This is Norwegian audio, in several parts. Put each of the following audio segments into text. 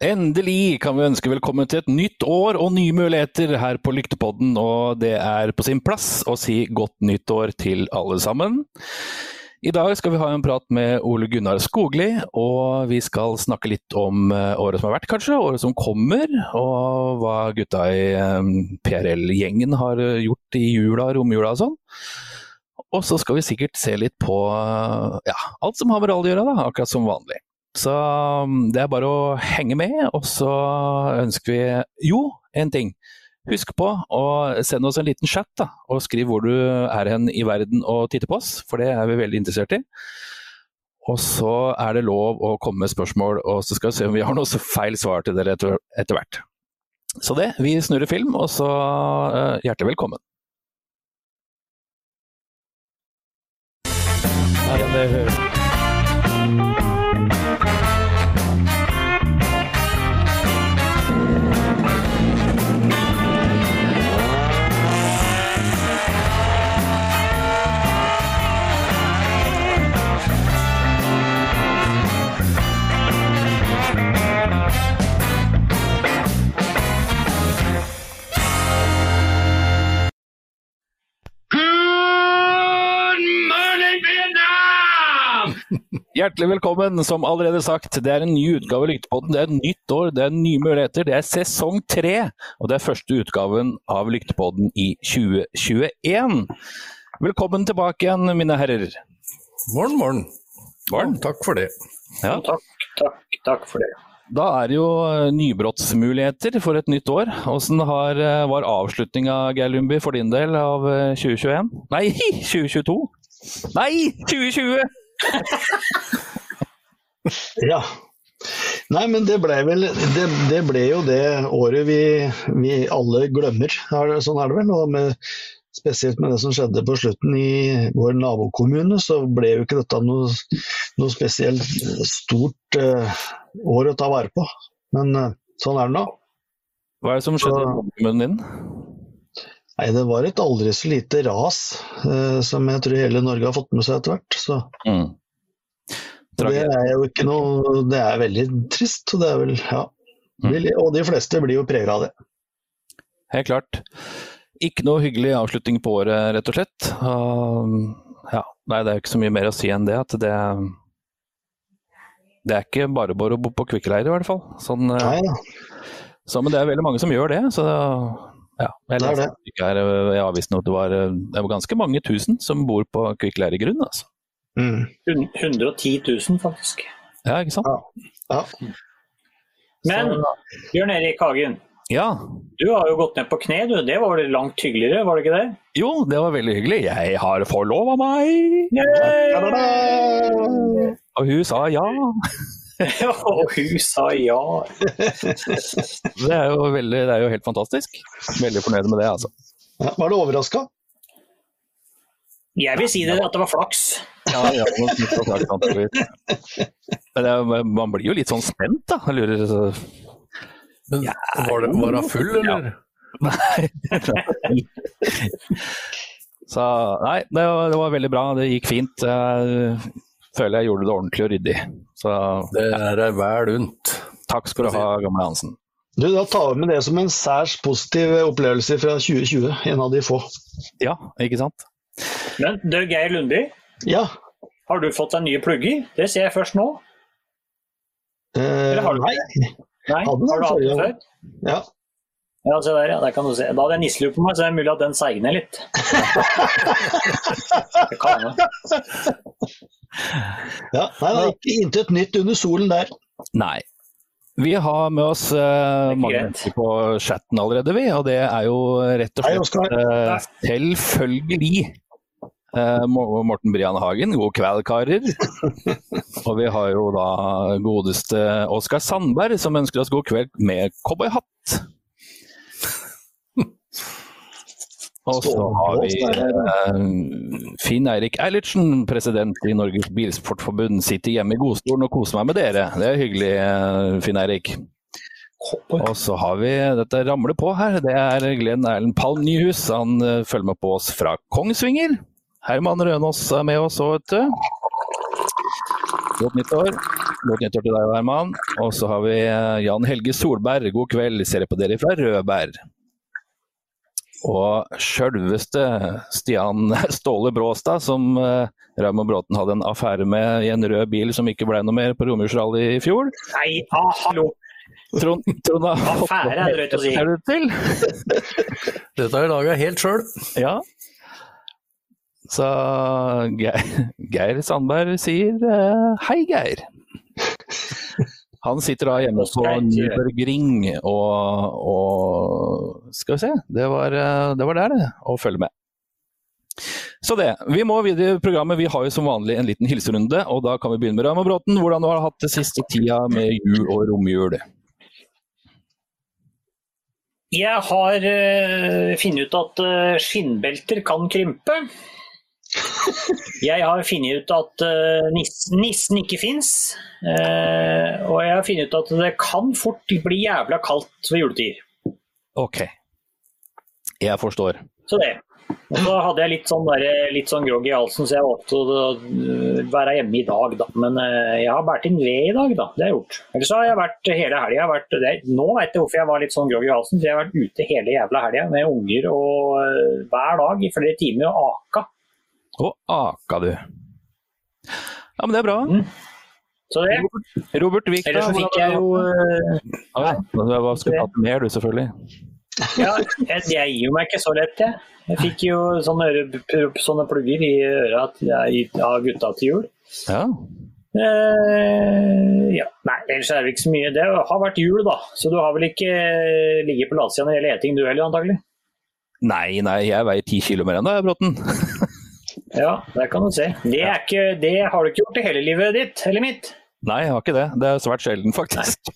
Endelig kan vi ønske velkommen til et nytt år og nye muligheter her på Lyktepodden, og det er på sin plass å si godt nytt år til alle sammen. I dag skal vi ha en prat med Ole Gunnar Skogli, og vi skal snakke litt om eh, året som har vært, kanskje, året som kommer, og hva gutta i eh, PRL-gjengen har eh, gjort i jula, romjula og sånn. Og så skal vi sikkert se litt på ja, alt som har med rally å gjøre, da, akkurat som vanlig. Så um, det er bare å henge med, og så ønsker vi jo, en ting. Husk på å sende oss en liten chat, da, og skriv hvor du er hen i verden og titter på oss, for det er vi veldig interessert i. Og så er det lov å komme med spørsmål, og så skal vi se om vi har noe feil svar til dere etter, hvert. Så det, vi snurrer film, og så uh, hjertelig velkommen. Ja, det hører Hjertelig velkommen, som allerede sagt. Det er en ny utgave av Lyktepodden. Det er et nytt år, det er nye muligheter. Det er sesong tre, og det er første utgaven av Lyktepodden i 2021. Velkommen tilbake igjen, mine herrer. Morgen, morgen. morgen. Takk for det. Ja. Takk, takk, takk for det. Da er det jo eh, nybrottsmuligheter for et nytt år. Hvordan eh, var avslutninga, Geir Lundby, for din del av 2021? Eh, Nei, 2022! Nei, 2020! ja. Nei, men det ble vel Det, det ble jo det året vi, vi alle glemmer. Sånn er det vel. Og med, spesielt med det som skjedde på slutten i vår nabokommune, så ble jo ikke dette noe, noe spesielt stort uh, år å ta vare på. Men uh, sånn er det nå. Hva er det som skjedde i kommunen din? Nei, Det var et aldri så lite ras eh, som jeg tror hele Norge har fått med seg etter hvert. Så. Mm. Det er jo ikke noe Det er veldig trist. Og, det er vel, ja. mm. og de fleste blir jo prega av det. Helt klart. Ikke noe hyggelig avslutning på året, rett og slett. Uh, ja. Nei, det er jo ikke så mye mer å si enn det. At det, det er ikke bare bare å bo på kvikkleire, i hvert fall. Sånn, uh, Nei, så, men det er veldig mange som gjør det. så ja, jeg leste det er det. i avisen at det var, det var ganske mange tusen som bor på kvikkleiregrunn. Altså. Mm. 110 000, faktisk. Ja, ikke sant? Ja. ja. Men Bjørn Erik Hagen, ja. du har jo gått ned på kne, du. Det var vel langt hyggeligere, var det ikke det? Jo, det var veldig hyggelig. Jeg har forlova meg! Yay! Og hun sa ja. Og hun sa ja. det, er jo veldig, det er jo helt fantastisk. Veldig fornøyd med det, altså. Ja, var du overraska? Jeg vil si det, at det var flaks. Ja, ja, det, man blir jo litt sånn spent, da. Jeg lurer så... Men, var, det, var hun full, eller? Ja. Nei. så nei, det var, det var, veldig bra. Det gikk fint. Jeg føler jeg gjorde det ordentlig og ryddig. Så, det er deg vel unt. Takk skal du ha, gamle Hansen. Du, Da tar vi med det som en særs positiv opplevelse fra 2020, en av de få. Ja, ikke sant. Men du, Geir Lundby. Ja? Har du fått deg nye plugger? Det ser jeg først nå. Eh, Eller har du nei. nei. Hadde har du hatt det før? Ja. Ja, se der, ja. Der kan du se. Da hadde jeg nisselue på meg, så er det mulig at den segner litt. det kan jeg. Ja, nei, det er ikke intet nytt under solen der. Nei. Vi har med oss uh, mange mennesker på chatten allerede, vi. Og det er jo rett og slett uh, selvfølgelig uh, Morten Brian Hagen. God kveld, karer. og vi har jo da godeste Oskar Sandberg som ønsker oss god kveld med cowboyhatt. Og så har vi eh, Finn Eirik Eilertsen, president i Norges Bilsportforbund. Sitter hjemme i godstolen og koser meg med dere. Det er hyggelig, uh, Finn Eirik. Og så har vi dette ramler på her. Det er Glenn Erlend Palm Nyhus. Han uh, følger med på oss fra Kongsvinger. Herman Rønås er med oss òg, vet du. Godt nyttår. Godt nyttår til deg, Herman. Og så har vi eh, Jan Helge Solberg. God kveld, ser jeg på dere fra Rødberg. Og sjølveste Stian Ståle Bråstad, som uh, Raymond Bråten hadde en affære med i en rød bil som ikke ble noe mer på Romjulsrally i fjor. Nei, ah, hallo! Trond, Trond har Affære er drøyt å si. det. Dette har jeg laga helt sjøl. Ja. Så Geir, Geir Sandberg sier eh, hei, Geir. Han sitter da hjemme på Nürburgring og, og Skal vi se, det var, eh, det var der, det. Å følge med. Så det. Vi må videre i programmet. Vi har jo som vanlig en liten hilserunde, og da kan vi begynne med Raymond Bråten. Hvordan du har hatt det siste tida med jul og romjul? Jeg har uh, funnet ut at uh, skinnbelter kan krympe. Jeg har funnet ut at uh, nissen, ikke fins. og jeg har funnet ut at det kan fort bli jævla kaldt ved juletid. Ok. Jeg forstår. Så det. Og så hadde jeg litt sånn, der, litt sånn grogg i halsen, så jeg valgte å øh, være hjemme i dag, da. Men jeg har båret inn ved i dag, da. Det har jeg gjort. Ellers har jeg vært hele helga Nå vet jeg hvorfor jeg var litt sånn grogg i halsen. For jeg har vært ute hele jævla helga med unger og hver dag i flere timer og aka. Og aka du. Ja, men det er bra. Mm. Så det. Robert Vik, da? Ellers fikk jeg jo ja, Hva skulle du hatt mer, du, selvfølgelig? Ja, jeg, jeg gir meg ikke så lett, jeg. Jeg fikk jo sånne, øre, sånne plugger i øra av gutta til jul. Ja. Eh, ja. Nei, ellers er det ikke så mye. Det har vært jul, da. Så du har vel ikke ligget på latsida når det gjelder eting du heller, antagelig? Nei, nei, jeg veier ti kilo mer enn deg, Bråten. Ja, det kan du se. Det, ikke, det har du ikke gjort i hele livet ditt, eller mitt. Nei, jeg har ikke det. Det er svært sjelden, faktisk.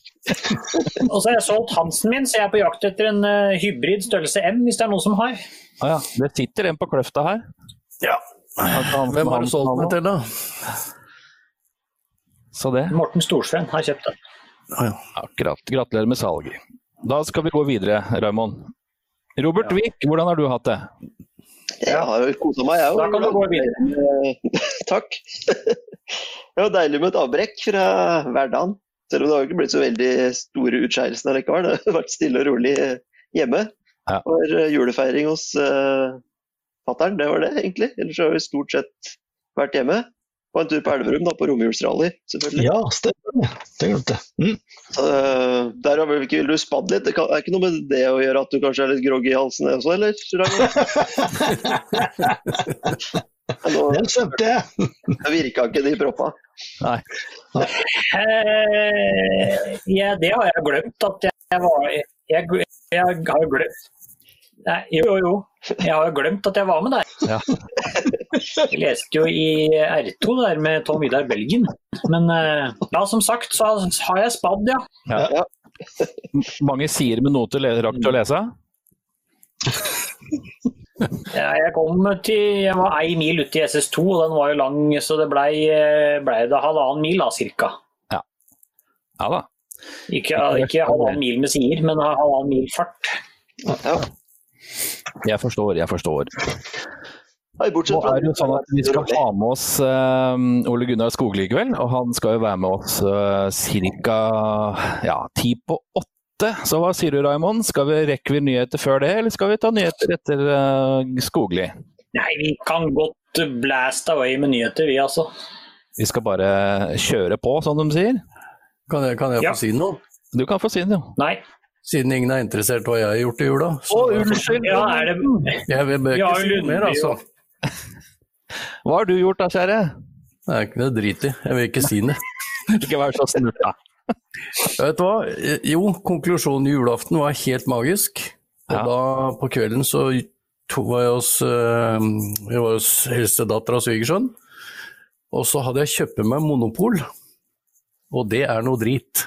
og så har jeg solgt Hansen min, så jeg er på jakt etter en uh, hybrid størrelse M, hvis det er noen som har. Ah, ja. Det sitter en på kløfta her. Ja. Hvem har du solgt den til, da? Så det. Morten Storsveen har kjøpt den. Ah, ja. Akkurat. Gratulerer med salget. Da skal vi gå videre, Raymond. Robert Wiik, hvordan har du hatt det? Jeg har jo kosa meg, jeg òg. Da kan du gå videre. Takk. Det var deilig med et avbrekk fra hverdagen. Selv om det har ikke blitt så veldig store utskeielser likevel. Det har vært stille og rolig hjemme. Ja. Var eh, julefeiring hos uh, fatter'n, det var det egentlig. Ellers har vi stort sett vært hjemme. Og en tur på Elverum, da, på romjulsrally, selvfølgelig. Ja, stemmer det. Det glemte jeg. Mm. Så, uh, der har vi ikke vil du spadd litt. Det er ikke noe med det å gjøre at du kanskje er litt groggy i halsen også, eller? Den skjønte jeg. Det virka ikke, de proppa. Nei. Eh, ja, det har jeg glemt at jeg var Jeg, jeg, jeg har glemt Nei, jo, jo, jo. Jeg har glemt at jeg var med der. Ja. Jeg leste jo i R2 der med Tom Vidar Belgen. Men eh, ja, som sagt så har jeg spadd, ja. ja. Mange sider med noter rakk til å lese? Ja, jeg kom til Jeg var ei mil ute i SS2, og den var jo lang, så det blei ble det halvannen mil da, cirka. Ja. ja da. Ikke, ikke halvannen mil med sider, men halvannen mil fart. Ja. Jeg forstår, jeg forstår. Nå er det jo sånn at Vi skal ha med oss uh, Ole Gunnar Skogli i kveld, og han skal jo være med oss uh, ca. Ja, ti på åtte. Så hva sier du Raimond, skal vi rekke vi nyheter før det, eller skal vi ta nyheter etter uh, Skogli? Nei, vi kan godt blast away med nyheter, vi altså. Vi skal bare kjøre på, som de sier? Kan jeg, kan jeg Ja. få si noe? Du kan få si noe. Nei. Siden ingen er interessert i hva jeg har gjort i jula. Å, unnskyld! Ja, er det Jeg vil ikke si noe mer, altså. Hva har du gjort da, kjære? Det er ikke noe drit i. Jeg vil ikke si det. Ikke vær så snurt, da. Vet du hva? Jo, konklusjonen julaften var helt magisk. Og Ja. da på kvelden så var jeg hos, øh, jeg var hos helsedattera og svigersønn. Og så hadde jeg kjøpt meg Monopol, og det er noe drit.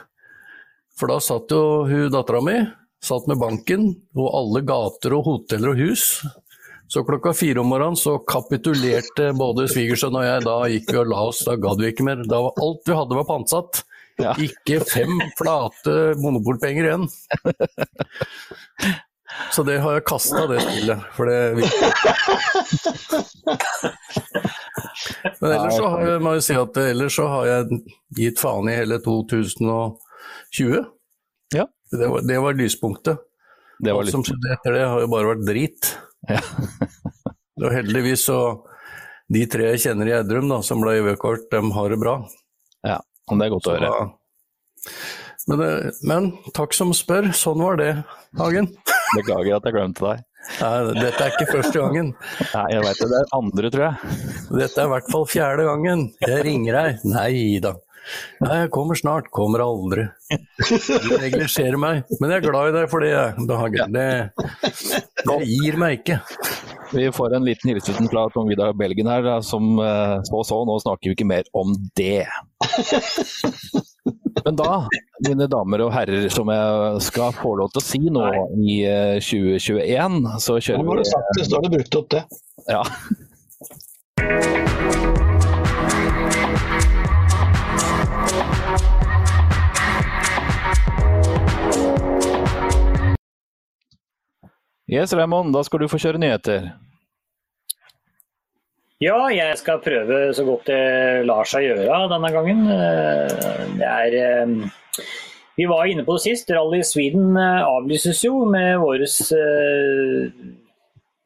For da satt jo hun dattera mi satt med banken og alle gater og hoteller og hus. Så klokka fire om morgenen så kapitulerte både svigersønn og jeg. Da gikk vi og la oss, da gadd vi ikke mer. Da var alt vi hadde var pantsatt. Ja. Ikke fem flate monopolpenger igjen. Så det har jeg kasta, det spillet. For det Men ellers så har jeg, må jeg si at ellers så har jeg gitt faen i hele 2020. Ja. Det var, det var lyspunktet. Det var Alt som skjedde etter det har jo bare vært drit. Ja. Og heldigvis så De tre jeg kjenner i Gjerdrum som ble UV-kort, de har det bra. Ja, det er godt å høre. Men, men takk som spør, sånn var det, Hagen. Beklager at jeg glemte deg. Nei, dette er ikke første gangen. Nei, jeg veit det. Det er andre, tror jeg. Dette er i hvert fall fjerde gangen. Jeg ringer deg. Nei da. Nei, jeg kommer snart. Kommer aldri. Du neglisjerer meg. Men jeg er glad i deg for det, jeg, Hagen. Det, det gir meg ikke. Vi får en liten hilsen fra Tom Vidar Belgen her, som eh, så så. Nå snakker vi ikke mer om det. Men da, mine damer og herrer, som jeg skal få lov til å si nå i eh, 2021, så kjører vi Nå har du sagt det, så har du brukt opp det. Ja. Yes, Raymond, da skal du få kjøre nyheter. Ja, jeg skal prøve så godt det lar seg gjøre denne gangen. Eh, Det er eh, Vi var inne på det sist. Rally Sweden eh, avlyses jo med våres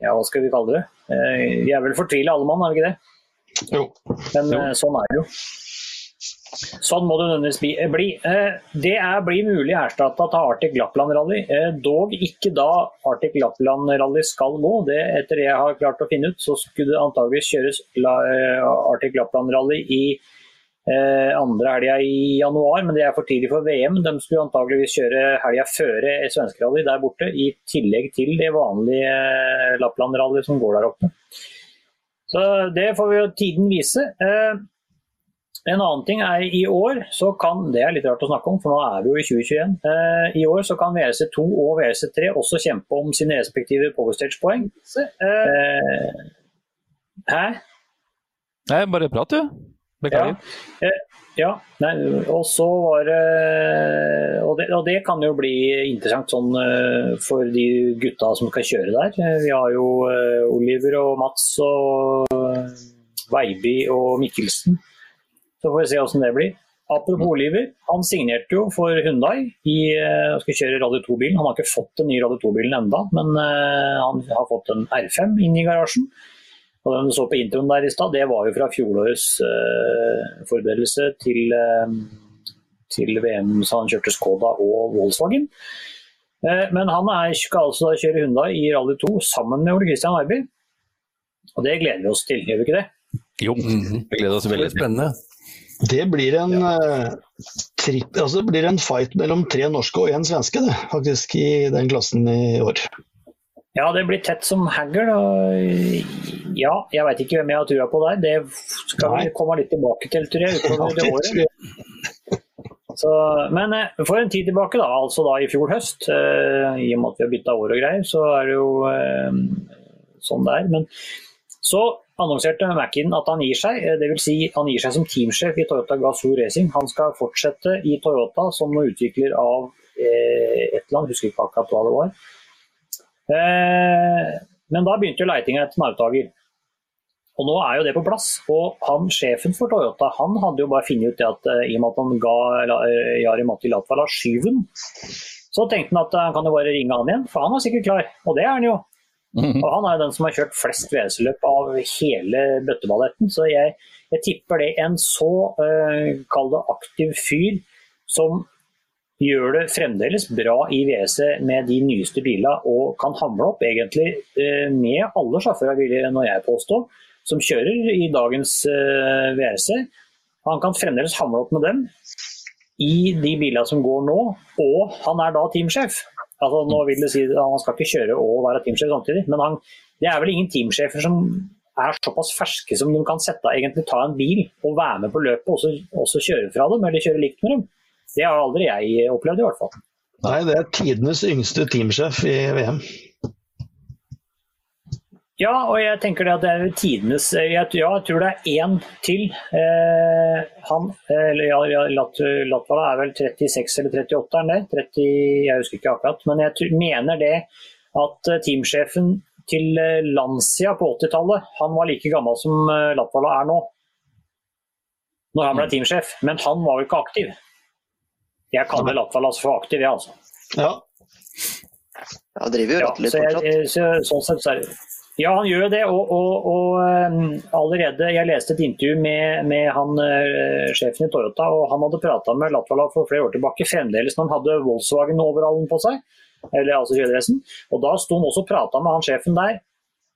Ja, hva skal vi kalle det? Eh, Vi er vel fortvila alle mann, er vi ikke det? Jo. Men jo. sånn er det jo. Sånn må det nødvendigvis bli. eh. Eh, Det er blir mulig erstatta av Arctic Lappland Rally, eh, dog ikke da Arctic Lappland Rally skal gå. Det, etter det jeg har klart å finne ut, så skulle det antageligvis kjøres eh, Arctic Lappland Rally i andre helga i januar, men det er for tidlig for VM. De skulle antageligvis kjøre helga før svenskerally der borte, i tillegg til det vanlige eh, Lappland Rally som går der oppe. Så det får vi jo tiden vise. En annen ting er i år så kan Det er litt rart å snakke om, for nå er vi jo i 2021. Eh, I år så kan VRC2 og VRC3 også kjempe om sine respektive powerstage-poeng. Eh, hæ? Nei, bare prat, du. Beklager. Eh, ja. Nei, og så var det og, det og det kan jo bli interessant sånn eh, for de gutta som skal kjøre der. Eh, Vi har jo eh, Oliver og Mats og Veiby og Mikkelsen. Så får vi se hvordan det blir. Apropos Oliver, han signerte jo for Hundai i eh, skal kjøre Rally 2-bilen. Han har ikke fått den nye Rally 2-bilen enda, men eh, han har fått en R5 inn i garasjen. Og den du så på introen der i stad, det var jo fra fjorårets uh, forberedelse til, til VM, så han kjørte Skoda og Volkswagen. Eh, men han er, skal altså kjøre Hyundai i Rally 2 sammen med Ole Christian Weiby. Og det gleder vi oss til, gjør vi ikke det? Jo, vi gleder oss veldig. spennende. Det blir en, eh, tripp, altså det blir en fight mellom tre norske og én svenske, det, faktisk, i den klassen i år. Ja, det blir tett som. Og ja, jeg veit ikke hvem jeg har trua på der. Det skal vi komme litt tilbake til, tror jeg, utover det det året. Så, men eh, for en tid tilbake, da, altså da i fjor høst, eh, i og med at vi har bytta år og greier, så er det jo eh, sånn det er. Men så annonserte Mackin at han gir seg, eh, dvs. Si han gir seg som teamsjef i Toyota Gazoo Racing. Han skal fortsette i Toyota som utvikler av eh, et eller annet, husker ikke akkurat hva det var. Eh, men da begynte jo leitinga etter arvtaker. Og nå er jo det på plass. Og han sjefen for Toyota han hadde jo bare funnet ut det at eh, i og med at han ga eh, Jari Matti Latvala skyven, så tenkte han at eh, han kan jo bare ringe han igjen, for han er sikkert klar. Og det er han jo. Og han er jo den som har kjørt flest VS-løp av hele bøtteballetten. Så jeg, jeg tipper det en så uh, kall det aktiv fyr som gjør det fremdeles bra i WC med de nyeste bilene og kan hamle opp egentlig eh, med alle sjåfører, vil jeg jeg påstå, som kjører i dagens eh, WRC. Han kan fremdeles hamle opp med dem i de bilene som går nå, og han er da teamsjef. Altså, nå vil du si at Han skal ikke kjøre og være teamsjef samtidig, men han, det er vel ingen teamsjefer som er såpass ferske som de kan sette egentlig ta en bil og være med på løpet og så, også kjøre fra dem, eller kjøre likt med dem. Det har aldri jeg opplevd, i hvert fall. Nei, det er tidenes yngste teamsjef i VM. Ja, og jeg tenker det at det er tidenes jeg, Ja, jeg tror det er én til. Eh, han, eller ja, Latvala er vel 36 eller 38, er han det? 30, jeg husker ikke akkurat. Men jeg mener det at eh, teamsjefen til eh, Lancia på 80-tallet. Han var like gammel som eh, Latvala er nå. Når han ble Mm. teamsjef. Men han var jo ikke aktiv. Jeg kaller Latvala for aktiv, jeg, altså. Ja. Ja, han driver jo jeg, fortsatt. eh, så, sånn sett så er det Ja, han gjør jo det. Og, og, og eh, allerede Jeg leste et intervju med, med han eh, sjefen i Toyota, og han hadde prata med Latvala for flere år tilbake, fremdeles når han hadde Volkswagen-overallen på seg. Eller altså kjøredressen. Og da sto han også og prata med han sjefen der.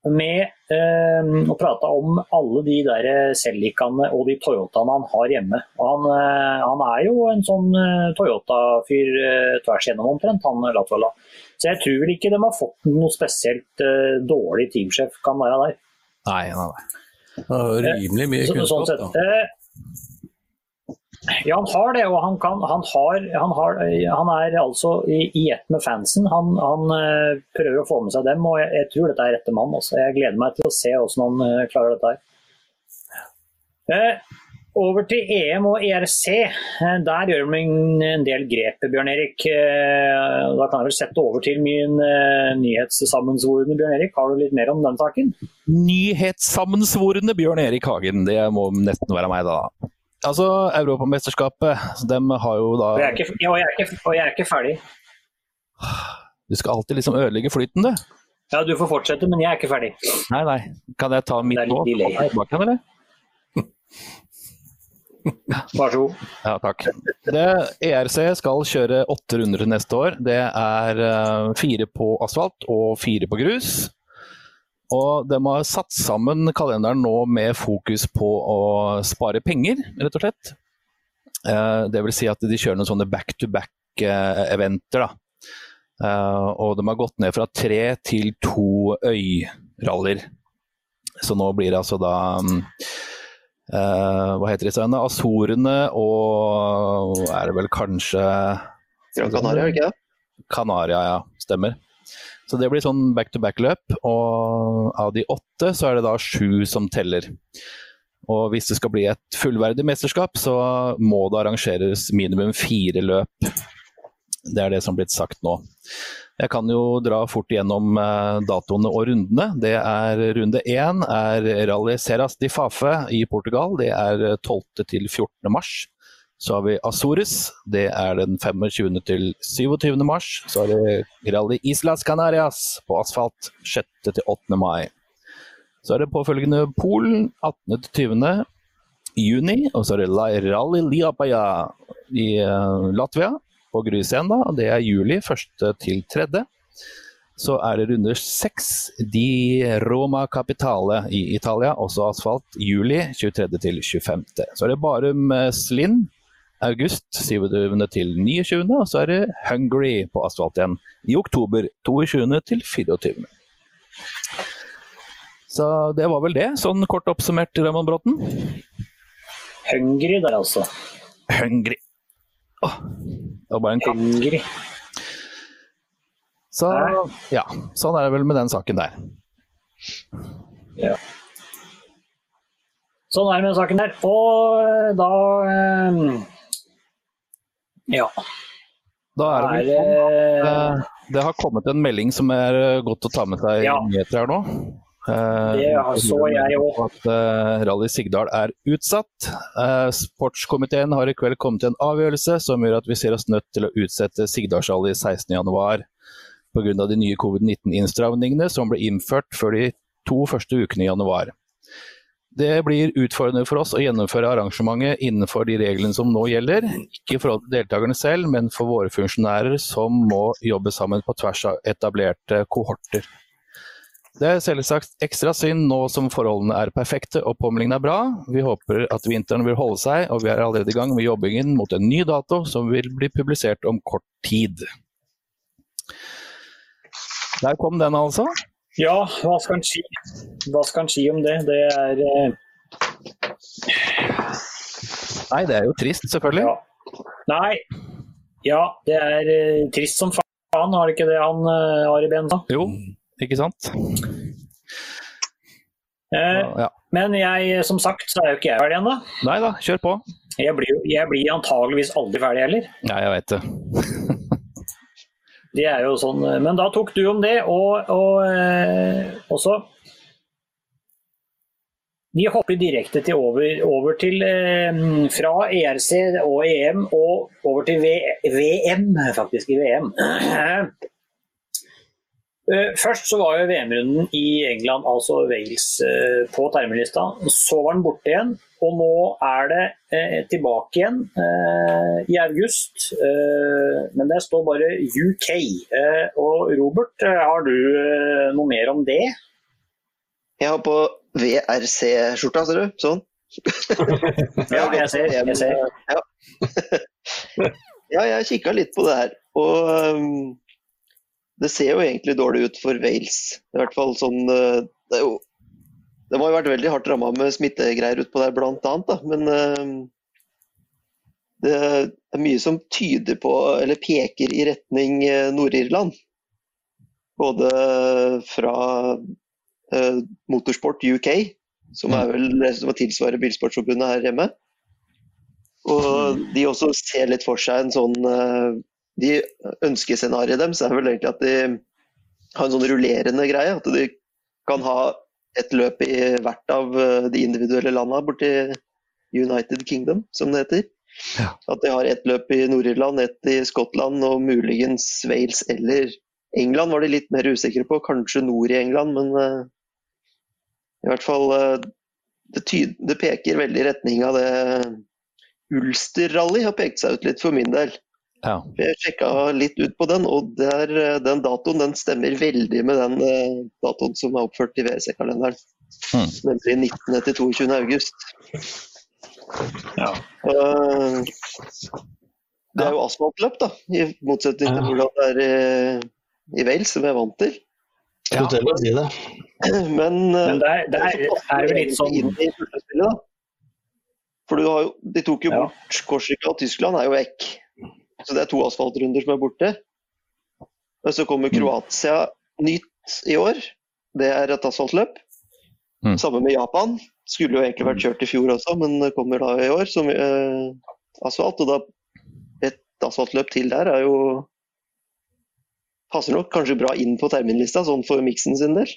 Med, eh, å prate om alle de der Celicaene og de Toyotaene han har hjemme. Han, eh, han er jo en sånn eh, Toyota-fyr eh, tvers gjennom omtrent, han Latvala. Så jeg tror vel ikke de har fått noe spesielt uh, dårlig teamsjef kan være der. Nei, nei, nei. Det er rimelig mye kunnskap, sånn kunnskap, sett. da. Eh, ja, han har det, og han, kan, han, har, han, har, han er altså i, i ett med fansen. Han, han eh, prøver å få med seg dem, og jeg, jeg tror dette er rette mann. Altså. Jeg gleder meg til å se hvordan han eh, klarer dette her. Eh, over til EM og ERC. Eh, Der gjør vi en, del grep, Bjørn Erik. Eh, Da kan jeg vel sette over til min eh, nyhetssammensvorne, Bjørn Erik. Har du litt mer om den saken? Nyhetssammensvorne Bjørn Erik Hagen, det må nesten være meg, da. Altså, Europamesterskapet, dem har jo da Og jeg er ikke, jeg er ikke, jeg er ikke ferdig. Du skal alltid liksom ødelegge flyten, du. Ja, du får fortsette, men jeg er ikke ferdig. Nei, nei. Kan jeg ta mitt nå? delay. Tilbake, eller? Vær så god. Ja, takk. Det, ERC skal kjøre åtte runder neste år. Det er eh, fire på asfalt og fire på grus. Og de har satt sammen kalenderen nå med fokus på å spare penger, rett og slett. Eh, det vil si at de kjører noen sånne back-to-back-eventer. Eh, og de har gått ned fra tre til to øyrallyer. Så nå blir det altså da eh, Hva heter det? øyene? Azorene og er det vel kanskje Gran Canaria, ikke det? Kanaria, ja. Stemmer. Så det blir sånn back-to-back-løp, og av de åtte så er det da sju som teller. Og hvis det skal bli et fullverdig mesterskap, så må det arrangeres minimum fire løp. Det er det som er blitt sagt nå. Jeg kan jo dra fort gjennom eh, datoene og rundene. Det er Runde én er Rally Seras de Fafe i Portugal. Det er 12. til 14. mars. Så har vi Azores, det er den 25. til 27. mars. Så har vi Rally Islas Canarias på asfalt 6. til 8. mai. Så er det påfølgende Polen 18. til 20. juni. Og så er det Rally Liapaya i eh, Latvia på grus igjen, da. og Det er juli 1. til 3. Så er det runde 6 Di Roma Capitale i Italia, også asfalt, juli 23. til 25. Så er det Barum Slind Slinn august 27. til 29. Og så er det Hungary på asfalt igjen i oktober 22. til 24. Så det var vel det, sånn kort oppsummert, Raymond Bråten. Hungry der, altså. Hungry. Åh, det var bare en katt. Så ja, sånn er det vel med den saken der. Sånn er det med den saken der. Og eh, da eh, Ja. Da er det vel sånn det Eh, Det har kommet en melding som er godt å ta med seg i Ja. nyheter her nå. Eh, Det så jeg òg. At eh, Rally Sigdal er utsatt. Eh, sportskomiteen har i kveld kommet til en avgjørelse som gjør at vi ser oss nødt til å utsette Sigdalsrally 16.1 pga. de nye covid-19-innstramningene som ble innført før de to første ukene i januar. Det blir utfordrende for oss å gjennomføre arrangementet innenfor de reglene som nå gjelder. Ikke i forhold til deltakerne selv, men for våre funksjonærer som må jobbe sammen på tvers av etablerte kohorter. Det er selvsagt ekstra synd nå som forholdene er perfekte og påmeldingen er bra. Vi håper at vinteren vil holde seg, og vi er allerede i gang med jobbingen mot en ny dato som vil bli publisert om kort tid. Der kom den altså. Ja, hva skal en si? Hva skal en si om det? Det er eh, Nei, det er jo trist, selvfølgelig. Ja. Nei. Ja, det er eh, trist som faen, har det ikke det han eh, Ari Behn sa? Jo, ikke sant? Eh, Ja. men jeg, som sagt, så er jo ikke jeg ferdig ennå. Nei da, kjør på. Jeg blir, jeg blir antageligvis aldri ferdig heller. Nei, jeg veit det. det er jo sånn, men da tok du om det, og, og eh, også Vi hopper direkte til over, over til eh, fra ERC og EM og over til v, VM, faktisk, i VM. Eh, først så var jo VM-runden i England, altså Wales, eh, på termelista. Så var den borte igjen, og nå er det eh, tilbake igjen i august. Men det står bare UK. Og Robert, har du noe mer om det? Jeg har på VRC-skjorta, ser du. Sånn. ja, jeg ser. Jeg ser. Ja, ja jeg kikka litt på det her. Og um, det ser jo egentlig dårlig ut for Wales. I hvert fall sånn eh, det, jo, det må jo vært veldig hardt ramma med smittegreier utpå der, blant annet. Da. Men uh, det er mye som tyder på, eller peker i retning uh, Nord-Irland. Både fra Motorsport UK, som er vel det som tilsvarer Bilsportsforbundet her hjemme. Og de også ser litt for seg en sånn de Ønskescenarioet deres er vel egentlig at de har en sånn rullerende greie. At de kan ha et løp i hvert av eh, de individuelle landene borti United Kingdom, som det heter. Ja. At de har ett løp i Nord-Irland, ett i Skottland og muligens Wales eller England var de litt mer usikre på. Kanskje nord i England, men uh, i hvert fall uh, det, det, peker veldig i retning av det Ulster-rally har pekt seg ut litt for min del. Ja. Jeg sjekka litt ut på den, og der, eh, den datoen den stemmer veldig med den uh, datoen som er oppført i WC-kalenderen. Mm. Nemlig 19. til 22. august. Ja. Uh, det er jo asfaltløp, da, i motsetning til hvordan det er i, i Wales, som jeg er vant til. Ja. Si det. Men, Men der, der er det litt sånn For jo, de tok jo bort Korsika og Tyskland er jo vekk. Så det er to asfaltrunder som er borte. Og så kommer mm. Kroatia nytt i år. Det er et asfaltløp. Mm. Samme med Japan. Skulle jo egentlig vært kjørt i fjor også, men kommer da i år som eh, asfalt. Og da et asfaltløp til der er jo Passer nok kanskje bra inn på terminlista, sånn for miksen sin del.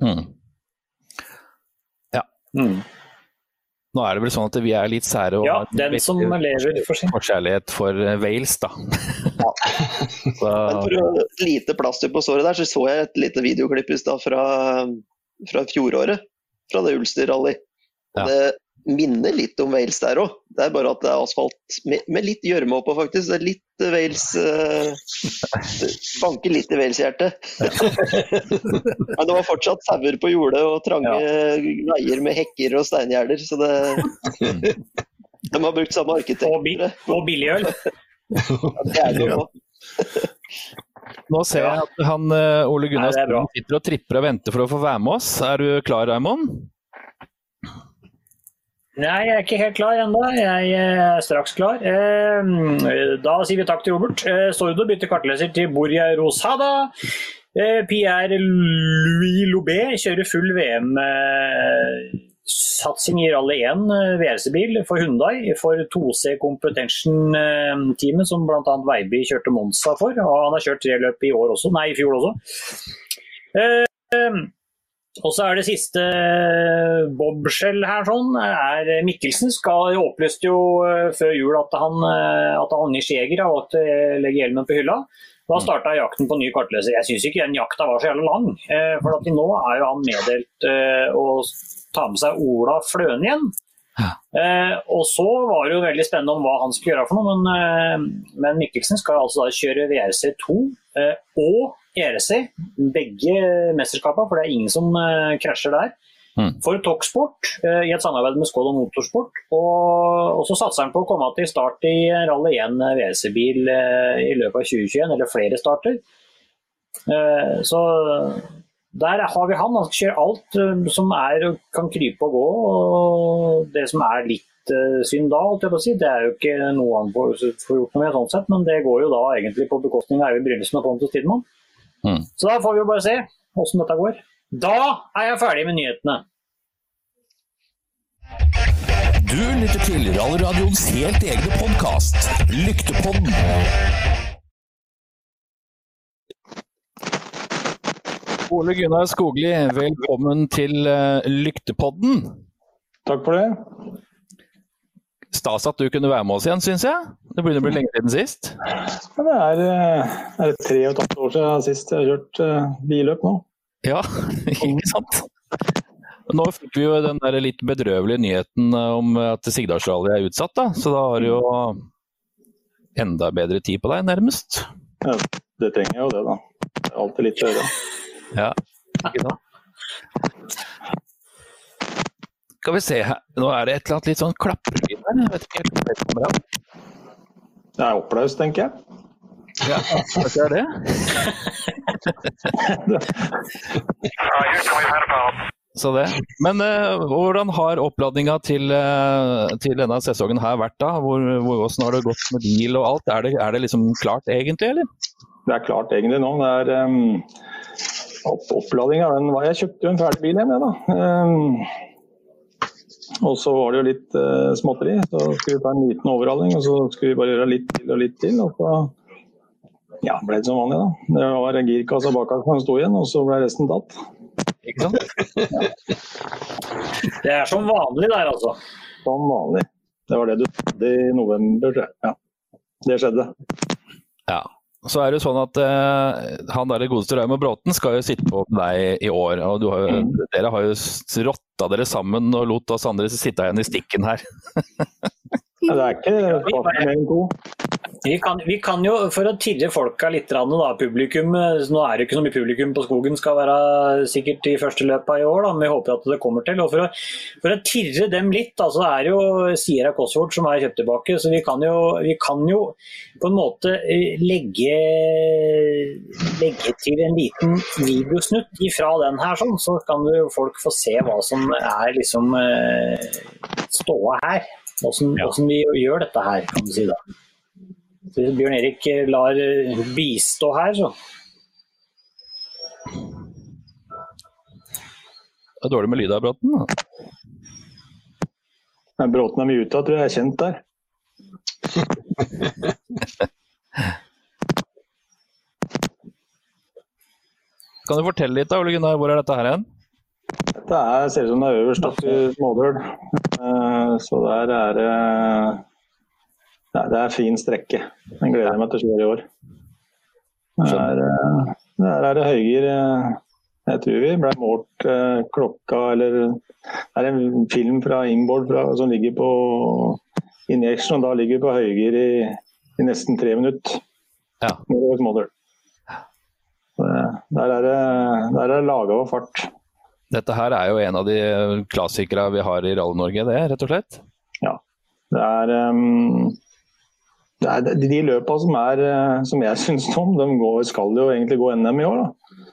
Mm. Ja. Mm. Nå er det vel sånn at vi er litt sære og ja, den som lever for sin forkjærlighet for eh, Wales, da. Ja. så... For et lite plaster på såret der, så så jeg et lite videoklipp i stad fra, fra fjoråret. Fra det Ulster Rally. Ja. Det minner litt om Wales der òg. Det er bare at det er asfalt med, med litt gjørme oppå, faktisk. Det er litt eh, Wales uh, Banker litt i Wales-hjertet. Men det var fortsatt sauer på jordet og trange ja. veier med hekker og steingjerder, så det De har brukt samme arkitekt. Og, bi og billigøl. ja, det er det jo. Nå ser jeg at han eh, Ole Gunnar sitter og tripper og venter for å få være med oss. Er du klar, Raymond? Nei, jeg er ikke helt klar ennå. Jeg er straks klar. Eh, da sier vi takk til Robert. Eh, Sordo bytter kartleser til Borja Rosada. Eh, Pierre Louis Loubet kjører full VM-satsing i Rally 1 VRC-bil for Hundai for 2C Competition-teamet, som bl.a. Veiby kjørte Monza for. Og han har kjørt tre løp i år også, nei, i fjor også. Og så er det siste eh, bobskjell her, sånn, er Mikkelsen. Skal opplyste jo eh, før jul at han, eh, at Agnes Jæger har valgt å legge hjelmen på hylla. Da mm. starta jakten på ny kartleser. Jeg syns ikke den jakta var så jævlig lang. For at nå er jo han meddelt å ta med seg Ola Fløen igjen. Ja. og så var det jo veldig spennende om hva han skulle gjøre for noe, men, men Mikkelsen skal altså da kjøre VRC2 og ERC, begge mesterskapene, for det er ingen som uh, krasjer der. Mm. For Toksport, uh, i et samarbeid med Skoda Motorsport. Og, og, så satser han på å komme til start i Rally 1 VRC-bil uh, i løpet av 2021, eller flere starter. så der har vi han. Han kjører alt som er, kan krype og gå. og Det som er litt synd da, si. det er jo ikke noe han får, får gjort noe med, sånn sett, men det går jo da egentlig på bekostning av Eivind Brynesen og Pontus Tidmann. Mm. Så da får vi jo bare se åssen dette går. Da er jeg ferdig med nyhetene. Du lytter til Rallradioens helt egne podkast, Lyktepodden. Ole Gunnar Skogli, velkommen til eh, Lyktepodden. Takk for det. Stas at du kunne være med oss igjen, syns jeg. Det begynner å bli lenge siden sist. Ja, det er, eh, er det tre og et halvt år siden sist jeg har kjørt eh, billøp nå. Ja, ikke sant? Nå fikk vi jo den der litt bedrøvelige nyheten om at Sigdalsrally er utsatt, da. Så da har du jo enda bedre tid på deg, nærmest. Ja, det trenger jeg jo det, da. Det er alltid litt å gjøre. Ja, ikke sant? Skal vi se her, nå er det et eller annet litt sånn klaprelyd her. Jeg vet ikke helt hvor det kommer av. Det er oppløst, tenker jeg. Ja, kanskje det er det. Så det. Men uh, hvordan har oppladninga til, uh, til denne sesongen her vært da? Hvor, hvor, hvordan har det gått med bil og alt? Er det, er det liksom klart egentlig, eller? Det er klart egentlig nå. Det er um, opp, oppladinga. den var- Jeg kjøpte jo en ferdig bil hjem, jeg, da. Um, og så var det jo litt uh, småtteri. Så skulle vi ta en liten overhaling, og så skulle vi bare gjøre litt til og litt til. Og så ja, ble det som vanlig, da. Det var girkassa girkasse bak som sto igjen, og så ble resten tatt. Ikke sant? Det er som vanlig der, altså. Som vanlig. Det var det du trodde i november, tror jeg. Ja. Det skjedde. Ja. Så er det jo sånn at eh, han der godeste Raymond Bråten skal jo sitte på deg i år. og du har jo, Dere har jo rotta dere sammen og lot oss andre sitte igjen i stikken her. Ja, det er ikke det. Vi kan, vi kan jo, for å tirre folka litt, da, publikum eh, Nå er det ikke så mye publikum på skogen, skal være sikkert i første løpet i år, da, men vi håper at det kommer til. og For å, for å tirre dem litt, da, så er det jo Sierra Cosworth som er kjøpt tilbake. Så vi kan jo, vi kan jo på en måte eh, legge, legge til en liten videosnutt ifra den her, sånn, så kan jo folk få se hva som er liksom eh, ståa her. Hvordan, hvordan vi gjør dette her, kan du si da. Bjørn Erik eh, lar eh, bistå her, så Det er dårlig med lyd av Bråten. da. Bråten er muta, tror jeg er kjent der. Kan du fortelle litt, da, Ole Gunnar, hvor er dette her hen? Dette er, ser ut som det er øverst oppe i Smådøl. Eh, Så der er det Nei, det er fin strekke. Den gleder jeg meg til å kjøre i år. Der, eh, der er det høygir. eh, Jeg tror vi ble målt eh, klokka eller Det er en film fra Inboard fra, som ligger på Injection, og da ligger vi på høygir i, i nesten tre minutter. Ja. Eh, Der er det, der er laga over fart. Dette her er jo en av de klassikere vi har i Rally-Norge, det, rett og slett. Ja. Det er, ehm, er de- løpene som, er, eh, som jeg syns om, de går, skal jo egentlig gå NM i år.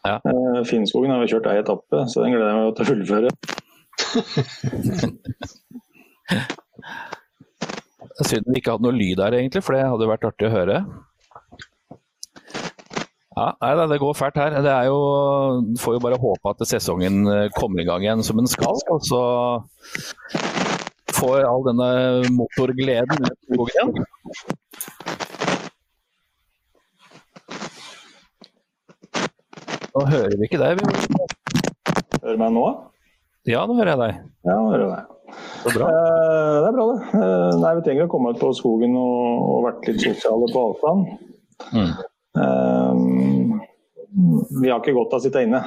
Ja. Eh, Finnskogen har jo kjørt ei etappe, så den gleder jeg meg til å fullføre. Synd vi ikke hadde noe lyd her, egentlig, for det hadde vært artig å høre. Ja, nei, Det går fælt her. Det er jo, får jo bare håpe at sesongen eh, kommer i gang igjen som den skal. Og så får all denne motorgleden ut igjen. Nå hører vi ikke deg. vi. Hører du meg nå? Ja, nå hører jeg deg. Ja, nå hører jeg deg. Det er bra. Eh, det er bra, det. Eh, nei, Vi trenger å komme ut på skogen og, og vært litt sosiale på avstand. Mm. Eh, vi har ikke godt av å sitte inne.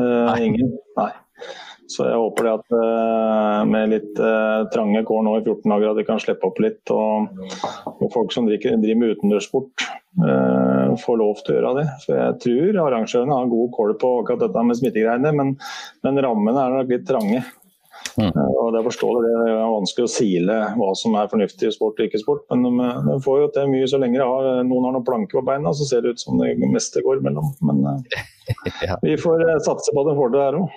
Eh, ingen. Så jeg håper det at eh, med litt eh, trange kår nå i 14 dager at vi kan slippe opp litt. Og, og folk som driver, driver med utendørssport eh, får lov til å gjøre det. For jeg tror arrangørene har god kål på akkurat dette med smittegreiene, men, men rammene er nok litt trange. Mm. Og det er forståelig, det er vanskelig å sile hva som er fornuftig sport og ikke sport. Men de, de får jo til mye så lenge har, noen har noen planker på beina, så ser det ut som det meste går mellom. Men Ja. vi får satse på at de får det der òg.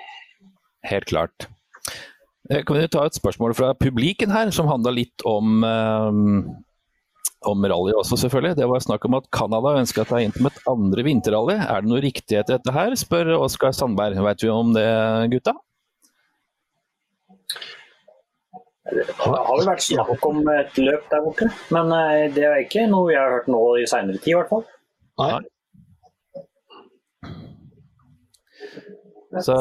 Helt klart. Eh, Kan vi ta et spørsmål fra publiken her, som handla litt om, eh, om rally også, selvfølgelig. Det var snakk om at Canada ønska ta inn som et andre vinterrally. Er det noe riktighet i dette her, spør Oskar Sandberg. Vet vi om det, gutta? Det har vel vært snakk om et løp der borte, men eh, det er ikke noe jeg har hørt nå i seinere tid, i hvert fall. Nei. Så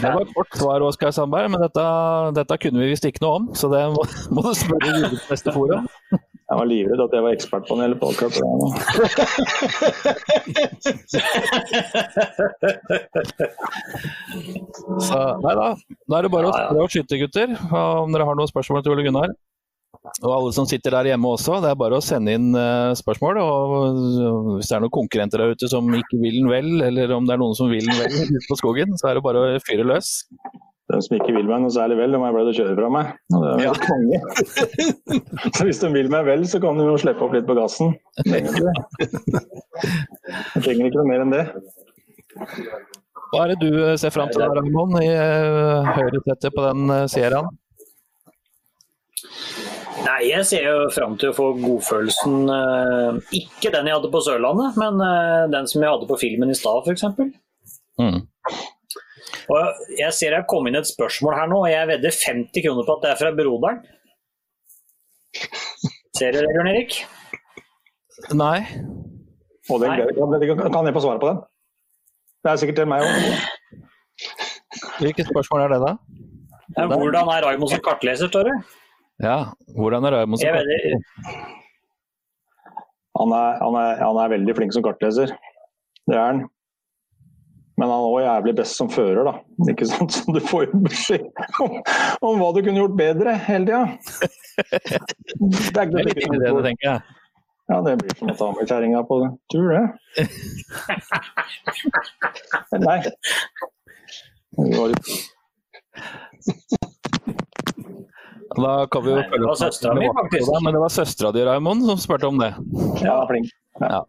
det var et kort svar, Oskar Sandberg, men dette, dette kunne vi visst ikke noe om. Så det må, må du spørre Judith neste forum. Jeg var livredd at jeg var ekspert på akkurat hele nå. Så nei da. Da er det bare å prøve å skyte, gutter. Om dere har noen spørsmål til Ole Gunnar. Og alle som sitter der hjemme også, det er bare å sende inn eh, spørsmål. Og hvis det er noen konkurrenter der ute som ikke vil den vel, eller om det er noen som vil den vel ute på skogen, så er det bare å fyre løs. De som ikke vil meg noe særlig vel, de har jeg pleid å kjøre fra meg. Og det er jo konge. Så hvis de vil meg vel, så kan de jo slippe opp litt på gassen. Egentlig. Jeg trenger ikke noe mer enn det. Hva er det du eh, ser fram til, Ramon, i uh, høyresettet på den Sierraen? Nei, jeg ser jo fram til å få godfølelsen eh, Ikke den jeg hadde på Sørlandet, men eh, den som jeg hadde på filmen i stad, f.eks. Mm. Og jeg ser jeg kommet inn et spørsmål her nå, og jeg vedder 50 kroner på at det er fra broderen. Ser du det, Bjørn Erik? Nei. Og det, Nei. kan, kan jeg få svare på den? Det er sikkert til meg òg. Hvilket spørsmål er det, da? Hvordan er Raymond som kartleser, står det? Ja, hvordan er som Jeg vedder Han, er- han, er- han er veldig flink som kartleser. Det er han. Men han er òg jævlig best som fører, da. Ikke sant? Så du får jo beskjed om, om hva du kunne gjort bedre hele tida. Det er Det ikke inn i det, det, tenker jeg. Ja, det blir som å ta med kjerringa på tur, det. Nei. Det var litt Da kan vi jo Nei, følge opp- søstera mi, faktisk. Men det var søstera di, Raymond, som spurte om det. Ja, flink. Ja,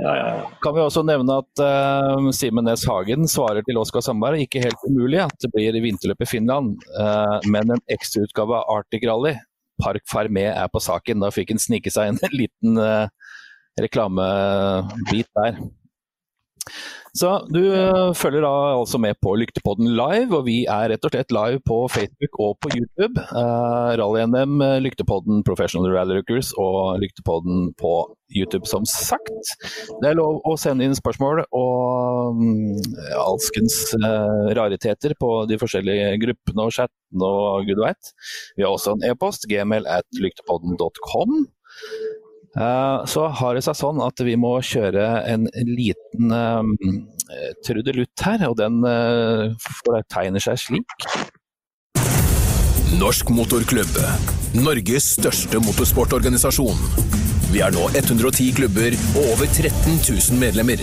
ja, ja. Kan vi også nevne at uh, Simen Næss Hagen svarer til Oskar Sandberg ikke helt umulig at det blir vinterløp i Finland, uh, men en ekstrautgave av Arctic Rally. Park Fermé er på saken. Da fikk han snike seg en liten uh, reklamebit der. Så du eh, følger da altså med på Lyktepodden live, og vi er rett og slett live på Facebook og på YouTube. Uh, Rally-NM, eh, Lyktepodden Professional Rallyrookers og Lyktepodden på YouTube, som sagt. Det er lov å sende inn spørsmål og um, alskens uh, rariteter på de forskjellige gruppene og chattene og gud veit. Vi har også en e-post, gmail at lyktepodden.com. Eh, Så har det seg sånn at vi må kjøre en liten uh, trudelutt her, og den uh, tegner seg slik. Norsk Motorklubb. Norges største motorsportorganisasjon. Vi er nå 110 klubber og over 13 000 medlemmer.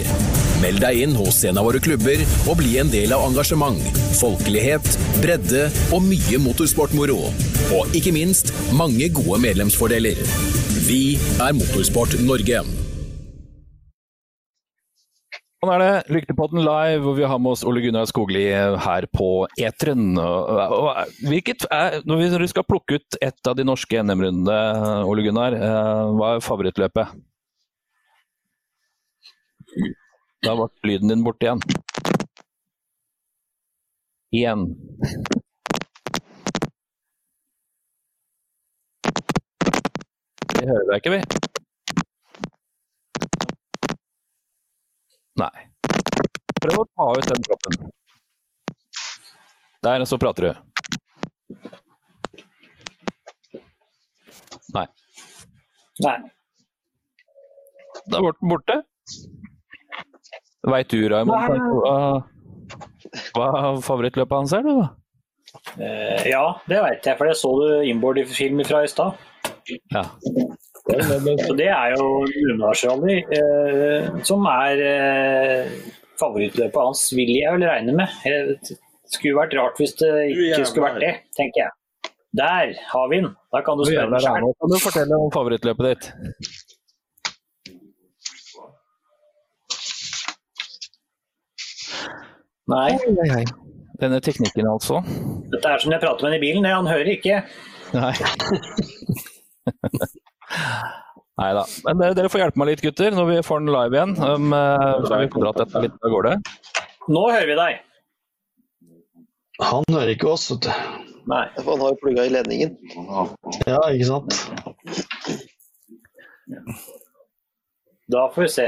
Meld deg inn hos en av våre klubber og bli en del av engasjement, folkelighet, bredde og mye motorsportmoro. Og ikke minst mange gode medlemsfordeler. Vi er Motorsport Norge. Sånn er det. Lyktepodden live, og vi har med oss Ole Gunnar Skogli her på Eteren. Hvilket er, når vi skal plukke ut ett av de norske NM-rundene, Ole Gunnar, eh, hva er favorittløpet? Da ble lyden din borte igjen. Igjen. Vi hører deg ikke, vi. Nei. Prøv å ta ut den proppen. Der, så prater du. Nei. Nei. Da ble den borte. Veit du, Raymond, hva, hva favorittløpet hans er? Da? Uh, ja, det veit jeg, for det så du innboard-film fra i stad. Ja. Så det er jo Lunarsrally, eh, som er eh, favorittløpet hans, vil jeg vel regne med. Det skulle vært rart hvis det ikke skulle vært det, tenker jeg. Der har vi den. Da kan du spørre deg sjøl. Kan du fortelle om favorittløpet ditt? Nei, Denne teknikken, altså. dette er som jeg prater med ham i bilen, det han hører ikke. Nei. Nei da. Men dere får hjelpe meg litt, gutter, når vi får den live igjen. Um, eh, så har vi fått dratt dette litt av gårde. Nå hører vi deg. Han hører ikke oss, vet du. Nei. For han har jo plugga i ledningen. Ja, ikke sant. Da får vi se.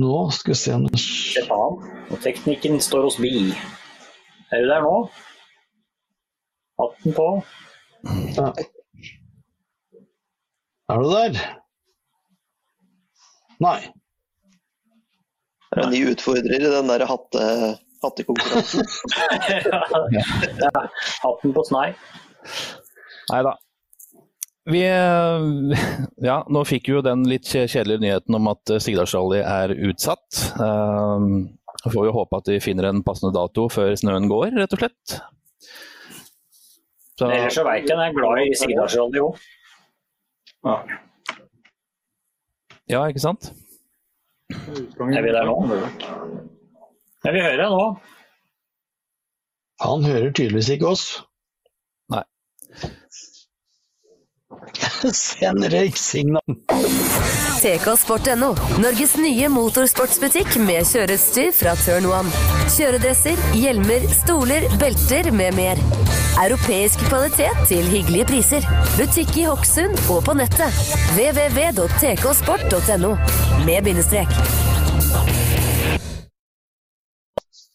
Nå skal vi se om det Se på han. Og teknikken står hos bi. Er du der nå? Hatten på. Ja. Er du der? Nei. Det er en ny utfordrer i den der hatte, hattekonkurransen. ja, hatten på snei. Nei da. Vi, eh, ja, nå fikk vi jo den litt kjedelige nyheten om at eh, Sigdalsrally er utsatt. Um, får vi håpe at vi finner en passende dato før snøen går, rett og slett. Så, Men Ellers så veit jeg han er glad i Sigdalsrally òg. Ja. ja, ikke sant? Er vi der nå? Ja, vi hører deg nå. Han hører tydeligvis ikke oss. Send røyksignal. tksport.no, Norges nye motorsportsbutikk med kjøreutstyr fra Turn One. Kjøredresser, hjelmer, stoler, belter med mer. Europeisk kvalitet til hyggelige priser. Butikk i Hokksund og på nettet. www.tksport.no med bindestrek.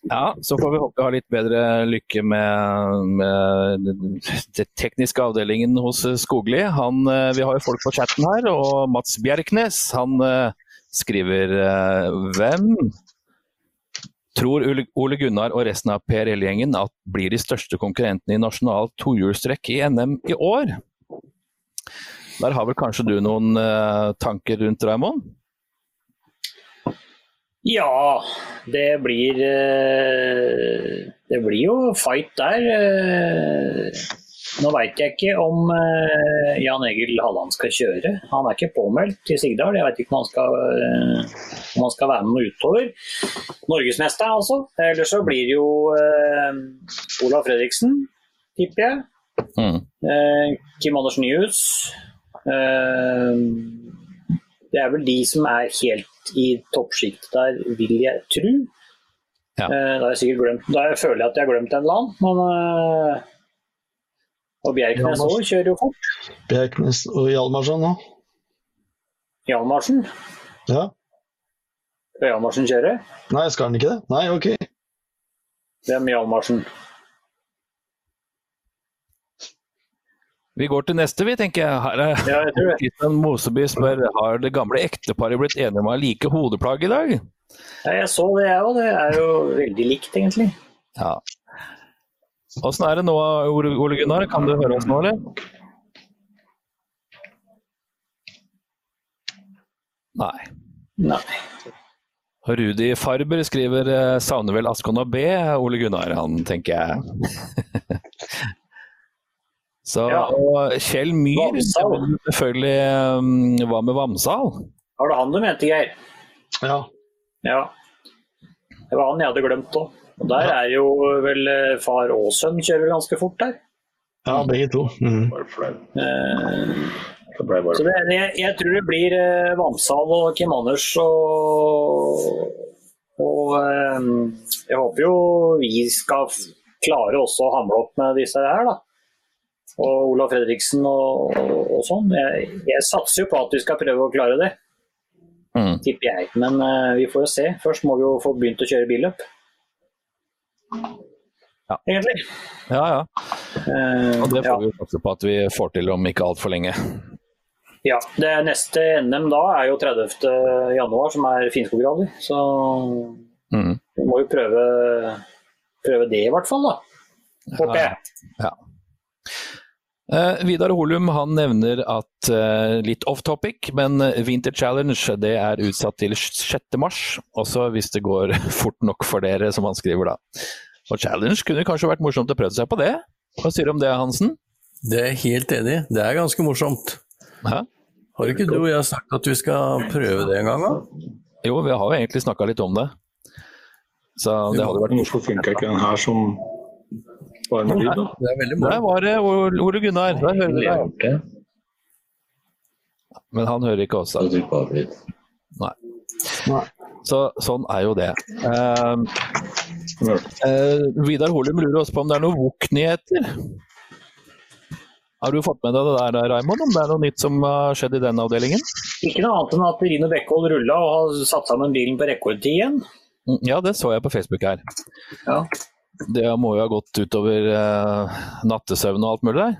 Ja, så får vi håpe vi har litt bedre lykke med, med den tekniske avdelingen hos Skogli. Han, eh, vi har jo folk på chatten her, og Mats Bjerknes han eh, skriver eh, Hvem tror Ole Gunnar og resten av PRL-gjengen at blir de største konkurrentene i nasjonalt tohjulstrekk i NM i år? Der har vel kanskje du noen tanker rundt, Raymond? Ja, det blir eh, Det blir jo fight der. eh. Nå veit jeg ikke om eh, Jan Egil Halland skal kjøre. Han er ikke påmeldt til Sigdal. Jeg vet ikke om han skal, om han skal være med noe utover. Norgesmester, altså. Eller så blir det jo Olav Fredriksen, tipper jeg. Mm. Kim Anders Nyhus. Det er vel de som er helt i toppsjiktet der, vil jeg tro. Ja. Eh, da har jeg sikkert glemt Da føler jeg at jeg har glemt en eller annen, men eh, Og Bjerknes òg kjører jo fort. Bjerknes og Hjalmarsen òg. Hjalmarsen. Ja. Skal Hjalmarsen kjøre? Nei, skal han ikke det? Nei, ok. Hvem Hjalmarsen? Vi går til neste, vi, tenker jeg. Her er Ja, jeg. Kristian Moseby spør har det gamle ekteparet blitt enige om å ha like hodeplagg i dag. Ja, jeg så det, jeg òg. Det er jo veldig likt, egentlig. Ja. Åssen er det nå, Ole Ole Gunnar? Kan du høre oss nå, eller? Nei. Nei. Rudi Farber skriver eh, savner vel Askon og B, Ole Gunnar, han tenker jeg. Så, Ja. og Kjell Myhr, selvfølgelig um, Hva med Vamsal? Var det han du mente, Geir? Ja. Ja. Det var han jeg hadde glemt òg. Og der er jo vel eh, far og sønn kjører ganske fort der. ja, begge to. Mm. Eh, Så det, jeg, jeg tror det blir eh, Vamsal og Kim Anders og, og eh, jeg håper jo vi skal klare også å hamle opp med disse her, da. Og Olav Fredriksen og, og, og sånn. Jeg, jeg satser jo på at vi skal prøve å klare det, Mm. tipper jeg. Men uh, vi får jo se. Først må vi jo få begynt å kjøre billøp. Ja. Egentlig. Ja, ja. Eh, Og det ja. får vi satse på at vi får til om ikke altfor lenge. Ja, det neste NM da er jo 30. januar, som er Finnskogrally. Så Mm. vi må jo prøve, prøve det, i hvert fall. da. Håper jeg. Ja. Eh, Vidar Holum han nevner at eh, litt off topic, men Winter Challenge det er utsatt til 6. mars. Også hvis det går fort nok for dere, som han skriver da. Og Challenge kunne kanskje vært morsomt å prøve seg på det? Hva sier du om det, Hansen? Det er jeg helt enig i. Det er ganske morsomt. Hæ? Har ikke du og jeg sagt at vi skal prøve det en gang, da? Jo, vi har jo egentlig snakka litt om det. Så det hadde vært Hvorfor funker ikke den her som da? Det er veldig Der var det Ole Gunnar. Der hører du deg. Men han hører ikke oss, da. Nei. Så sånn er jo det. Uh, uh, Vidar Holum lurer også på om det er noen WOK-nyheter. Har du fått med deg det der, Raymond? Om det er noe nytt som har skjedd i den avdelingen? Ikke noe annet enn at Rino Bekkevold rulla og har satt sammen bilen på rekordtid igjen. Ja, det så jeg på Facebook her. Ja. Det må jo ha gått utover eh, nattesøvn og alt mulig der?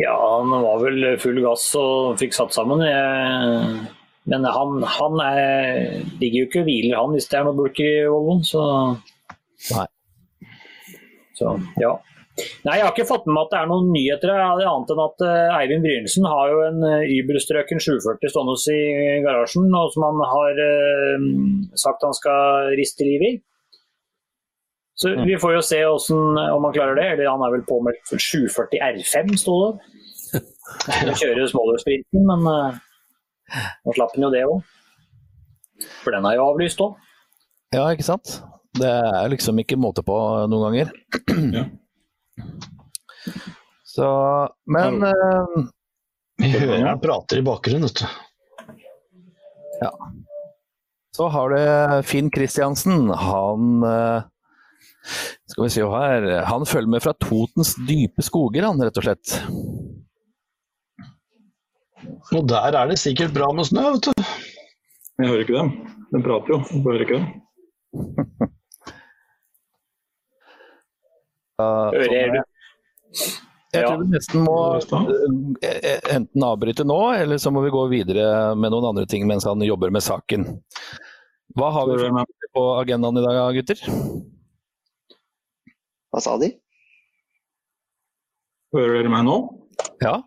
Ja, han var vel full gass og fikk satt sammen. Jeg, men han, han er, ligger jo ikke og hviler, han, hvis det er noe bulk i Volvoen. Så, Nei. så ja. Nei, Jeg har ikke fått med meg at det er noen nyheter annet enn at eh, Eivind Brynesen har jo en Uber-strøken 740 stående i garasjen, og som han har eh, sagt han skal riste liv i. Så Vi får jo se hvordan, om han klarer det. eller Han er vel påmeldt for 740 R5, sto det. Han kjører småløpssprinten, men uh, nå slapp han jo det òg. For den er jo avlyst òg. Ja, ikke sant? Det er liksom ikke måte på noen ganger. Ja. Så Men eh, Vi hører han prater i bakgrunnen, vet du. så har du Finn Kristiansen. Han eh, Skal vi se her Han følger med fra Totens dype skoger, han, rett og slett. Og der er det sikkert bra med snø, vet du. Jeg hører ikke dem. De prater jo, jeg hører ikke dem. Hører du? Jeg tror vi nesten må eh, enten avbryte nå, eller så må vi gå videre med noen andre ting mens han jobber med saken. Hva har vi på agendaen i dag, gutter? Hva sa de? Hører dere meg nå? Ja,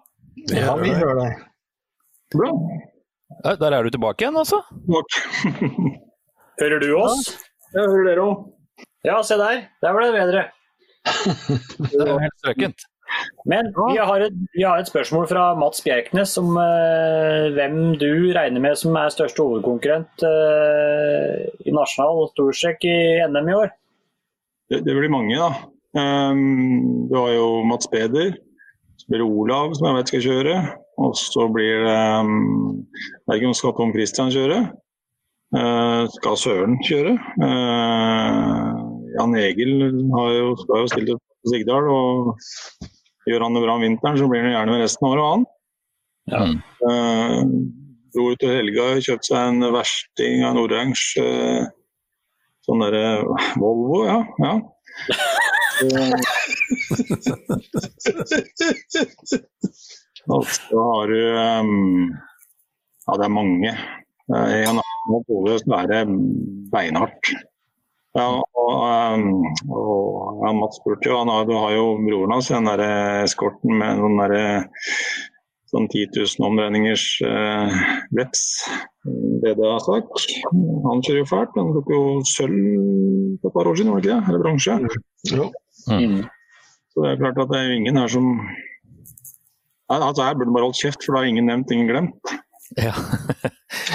Ja, vi hører deg. Bra. Der er du tilbake igjen, altså? Takk. Hører du oss? Jeg hører dere òg. Ja, se der. Der ble det bedre. Det var helt strøkent. Men vi har, et, vi har et spørsmål fra Mats Bjerknes om eh, hvem du regner med som er største hovedkonkurrent eh, i nasjonal storstrekk i NM i år. Det, det blir mange, da. Ehm, du har jo Mats Peder. Så blir det Olav, som jeg vet skal kjøre. Og så blir det um, Jeg vet ikke om skal Tom Christian kjøre. Uh, skal Søren kjøre. Uh, Jan Egil har jo, skal jo stille på Sigdal. og Gjør han det bra om vinteren, så blir han gjerne med resten av året, han. Ja. Uh, dro ut til helga og kjøpte seg en versting av en oransje sånn derre Volvo, ja. ja. Og så har du um, Ja, det er mange. Eh, I en annen hode så er det beinhardt. Ja, og, um, og ja, Mats spurte jo, han har, du har jo broren hans, den der eskorten med den derre sånn 10 000 omdreiningsers eh, veps. BDA-sak. Han kjører jo fælt. Han tok jo sølv for et par år siden, var det ikke det? Eller bronse. Jo. Mm. Så det er klart at det er jo ingen her som Nei, altså Her burde man holdt kjeft, for da har ingen nevnt, ingen glemt. Ja.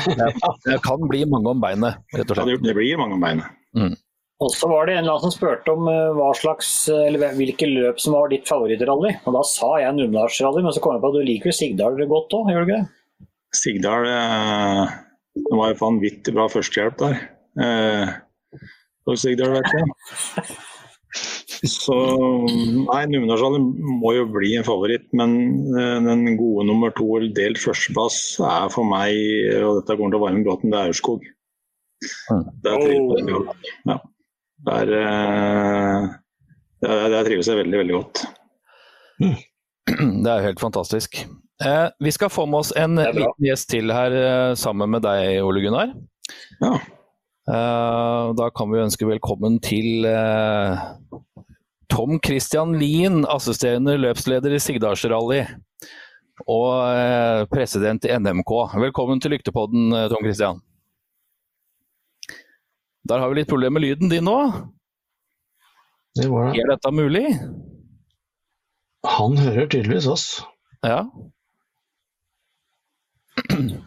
Det, det kan bli mange om beinet, rett og Ja, det, slett. det blir mange om beinet. Og så var det en eller annen som spurte om eh, hva slags, eller hvilke løp som var ditt favorittrally. Og da sa jeg Numedalsrally, men så kom jeg på at du liker jo Sigdal godt òg, gjør du ikke det? Sigdal eh, Det var jo vanvittig bra førstehjelp der. For Sigdal, vet du. Så Nei, Numedalsrally må jo bli en favoritt, men eh, den gode nummer to eller delt førsteplass er for meg, og dette kommer til å varme gråten, det er Aurskog. Det er tre, oh. Ja. Der, eh, der, der trives jeg veldig, veldig godt. Det er helt fantastisk. Eh, vi skal få med oss en liten gjest til her eh, sammen med deg, Ole Gunnar. Ja. Eh, da kan vi ønske velkommen til eh, Tom Christian Lien, assisterende løpsleder i Sigdalsrally. Og president i NMK. Velkommen til Lyktepodden, Tom Christian. Der har vi litt problemer med lyden din nå. Det var det. Er dette mulig? Han hører tydeligvis oss. Ja.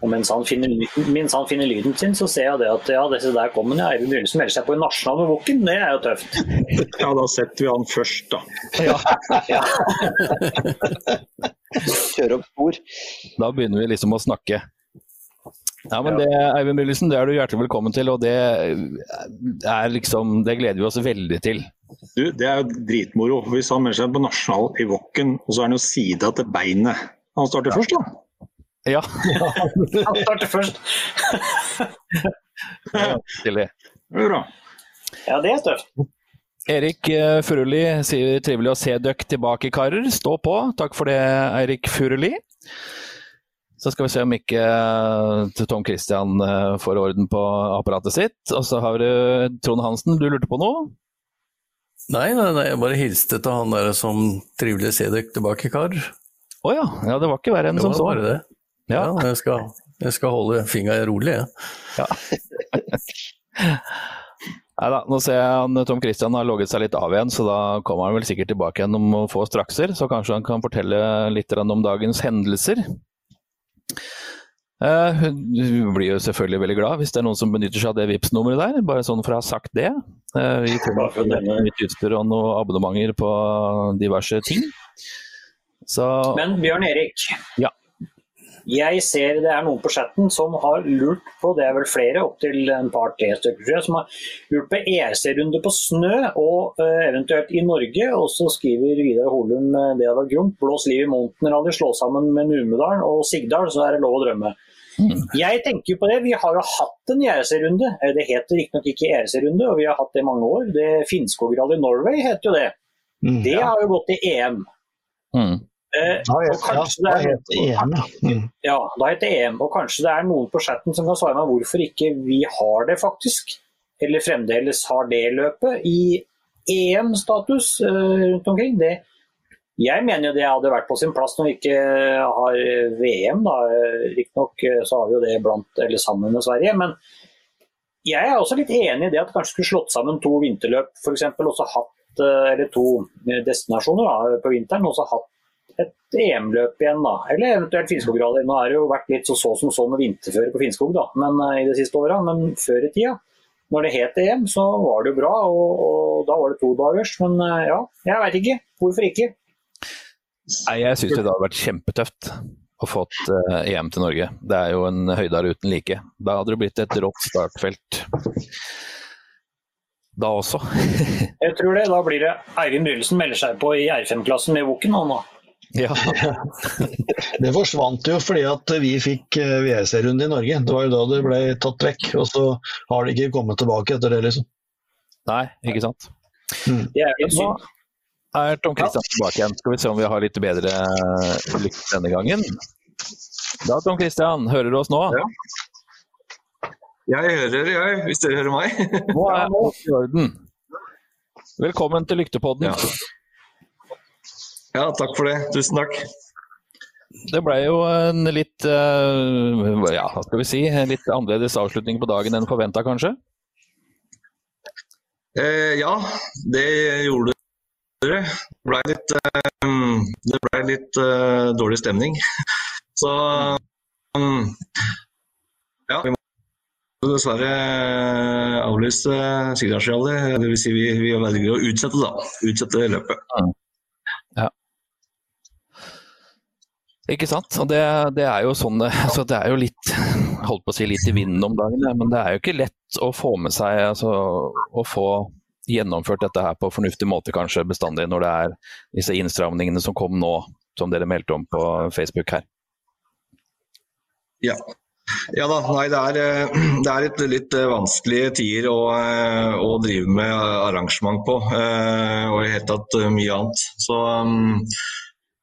Og mens han, finner, mens han finner lyden sin, så ser jeg det at ja, disse der kommer ja, Eivind Brynildsen melder seg på i Nasjonal med Wokken. Det er jo tøft. ja, da setter vi han først, da. Ja. Kjøre opp spor. Da begynner vi liksom å snakke. Ja, men det, Eivind Brynildsen, det er du hjertelig velkommen til, og det er liksom Det gleder vi oss veldig til. Du, det er jo dritmoro. Hvis han melder seg på nasjonal i Wokken, og så er han jo sida til beinet. Han starter først, da. Ja, Han starter først. Det er bra. Ja, det er støft. Erik eh, Furuli sier trivelig å se døkk tilbake, karer. Stå på. Takk for det, Eirik Furuli. Så skal vi se om ikke eh, Tom Christian eh, får orden på apparatet sitt. Og så har du Trond Hansen, du lurte på noe? Nei, nei, nei, jeg bare hilste til han der som trivelig å se dere tilbake, kar. Å ja. ja, det var ikke verre enn Det som var så. bare det. Ja. Ja, jeg, skal, jeg skal holde fingeren rolig, jeg. Nei da, nå ser jeg han Tom Christian har logget seg litt av igjen, så da kommer han vel sikkert tilbake igjen om få strakser. Så kanskje han kan fortelle litt om dagens hendelser. Eh, Hun blir jo selvfølgelig veldig glad hvis det er noen som benytter seg av det vips nummeret der, bare sånn for å ha sagt det. Eh, Vi får nytt utstyr og noen abonnementer på diverse ting. Så Men Bjørn Erik. Ja. Jeg ser det er noen på chatten som har lurt på, det er vel flere, opptil en par-tre stykker, som har lurt på ERC-runde på snø, og eh, eventuelt i Norge. Og så skriver Vidar Holum eh, det hadde vært gromt. Blås liv i Mountain Rally, slå sammen med Numedalen og Sigdal, så er det lov å drømme. Jeg tenker jo på det, Vi har jo hatt en ERC-runde. Eh, Det heter riktignok ikke ERC-runde, og vi har hatt det i mange år. Det Finnskogrally Norway heter jo det. Mm. Det har jo gått i EM. mm. Eh, Ja, ja, kanskje ja, det er- det EM. Mm. ja, da heter det EM. Og kanskje det er noen på chatten som kan svare meg hvorfor ikke vi har det, faktisk. Eller fremdeles har det løpet i EM-status eh, rundt omkring. Det, jeg mener jo det hadde vært på sin plass når vi ikke har VM. Riktignok eh, så har vi jo det blant, eller sammen med Sverige. Men jeg er også litt enig i det at kanskje skulle slått sammen to vinterløp, f.eks. Også hatt, eh, eller to destinasjoner da, på vinteren. og så hatt et EM-løp igjen, da. Eller eventuelt Finnskogrally. Nå har det jo vært litt så så som så med vinterføre på Finnskog da, men, eh, i de siste åra. Men før i tida, når det het EM, så var det jo bra. Og, og da var det to dagers. Men eh, ja, jeg veit ikke. Hvorfor ikke? Nei, jeg syns det hadde vært kjempetøft å få uh, EM til Norge. Det er jo en høydare uten like. Da hadde det blitt et rått startfelt. Da også. Jeg tror det. Da blir det Eivind Brynildsen melder seg på i R5-klassen med Woken nå. Ja. Det forsvant jo fordi at vi fikk eh, VRC-runde i Norge. Det var jo da det ble tatt vekk. Og så har det ikke kommet tilbake etter det, liksom. Nei, ikke sant. Det er Nå synd. er Tom Christian tilbake igjen. Skal vi se om vi har litt bedre eh, lykke denne gangen. Da, Tom Christian, hører du oss nå? Ja. Jeg hører jeg, hvis dere hører meg. Nå er alt i orden. Velkommen til Lyktepodden. Ja. Ja, takk for det. Tusen takk. Det ble jo en litt eh, ja, hva skal vi si, en litt annerledes avslutning på dagen enn forventa, kanskje? Eh, ja, det gjorde. Det ble litt, eh, det ble litt uh, dårlig stemning. Så um, ja, vi må dessverre avlyse Sigdalsrally. Dvs. Si vi, vi velger å utsette, da. Utsette løpet. Ikke sant? Og det, det er jo sånn altså Det er jo litt holdt på å si litt i vinden om dagen, men det er jo ikke lett å få med seg altså, Å få gjennomført dette her på fornuftig måte kanskje bestandig, når det er disse innstramningene som kom nå, som dere meldte om på Facebook her. Ja. Ja da, nei det er, eh, det er litt, litt vanskelige tider å, eh, å drive med arrangement på. eh, Og i det hele tatt mye annet. Så eh,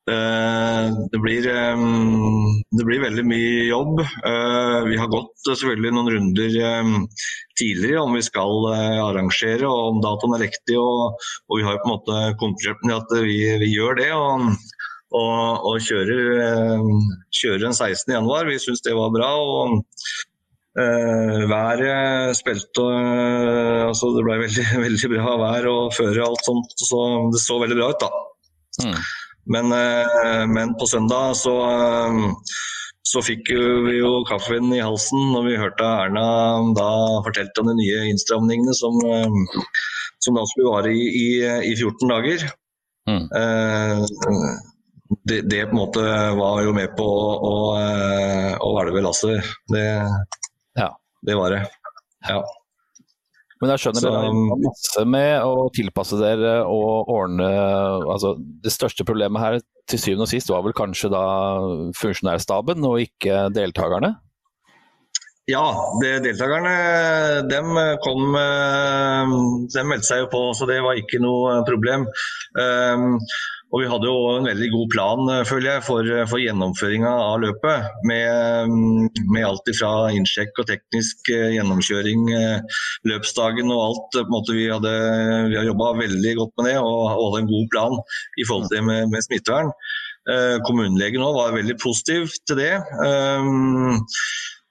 det blir, um, det blir veldig mye jobb. Eh, Vi har gått eh, selvfølgelig noen runder tidligere om vi skal eh, arrangere og om datoen er riktig. Og, og vi har på en måte konkludert med at vi, vi gjør det. og og, og kjører, eh, kjører den 16. januar. Vi syns det var bra. og Uh, Været spilte uh, altså Det ble veldig, veldig bra vær og føre alt sånt. Så det så veldig bra ut, da. Mm. Men, eh, men på søndag så, eh, så fikk vi jo kaffen i halsen når vi hørte Erna da fortalte om de nye innstramningene som, eh, som da skulle vare i, i, i 14 dager. Mm. Det, det på en måte var jo med på å hvelve lasset. Det, Ja. det var det. Ja. Men jeg skjønner Så- dere har masse med å tilpasse dere og ordne altså, Det største problemet her til syvende og sist var vel kanskje da funksjonærstaben og ikke deltakerne? Ja, det, deltakerne dem kom De meldte seg jo på, så det var ikke noe problem. Um, og Vi hadde jo en veldig god plan føler jeg, for, for gjennomføringa av løpet. Med, med alt fra innsjekk og teknisk gjennomkjøring, løpsdagen og alt. Måte, vi, hadde, vi har jobba veldig godt med det og, hadde en god plan i forhold til det med, med smittevern. Kommunelegen òg var veldig positiv til det. Um,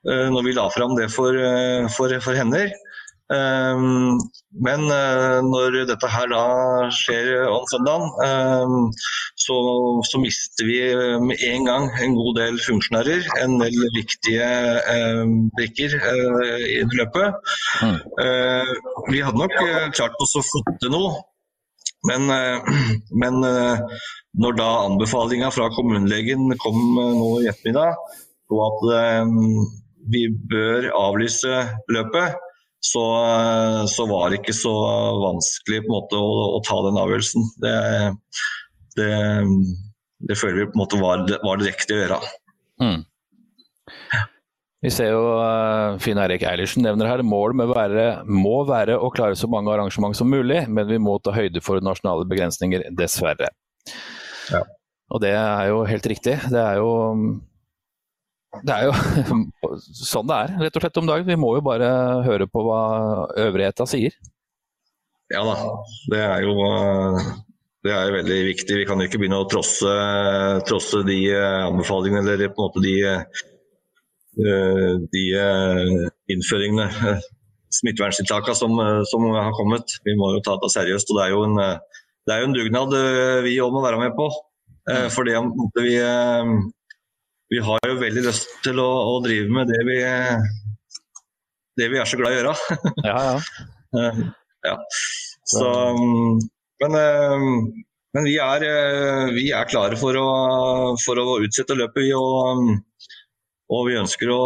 når vi la fram det for, for, for henne. Men når dette her da skjer om søndagen, så, så mister vi med en gang en god del funksjonærer. En del viktige brikker i løpet. Vi hadde nok klart oss å få til noe. Men, men når da anbefalinga fra kommunelegen kom nå i ettermiddag på at vi bør avlyse løpet, så, så, var det ikke så vanskelig på en måte å, å ta den avgjørelsen. Det, det, det, føler vi på en måte var, var det riktige å gjøre. Mm. Vi ser jo uh, Finn Eirik Eilertsen nevner her målet være, må være å klare så mange arrangement som mulig, men vi må ta høyde for nasjonale begrensninger, dessverre. Ja. Og det er jo helt riktig. Det er jo det er jo sånn det er, rett og slett om dagen. Vi må jo bare høre på hva øvrigheta sier. Ja da, det er jo det er veldig viktig. Vi kan jo ikke begynne å trosse, trosse de eh, anbefalingene eller på en måte de, eh, de eh, innføringene, smitteverntiltakene som, som, har kommet. Vi må jo ta det seriøst. og Det er jo en, det er jo en dugnad vi òg må være med på. For det vi vi har jo veldig lyst til å, å drive med det vi, det vi, er så glad i å gjøre. ja, ja. Eh, ja. Så, men, eh, men vi, er, eh, vi, er, klare for å, for å utsette løpet, vi. Og, og vi ønsker å,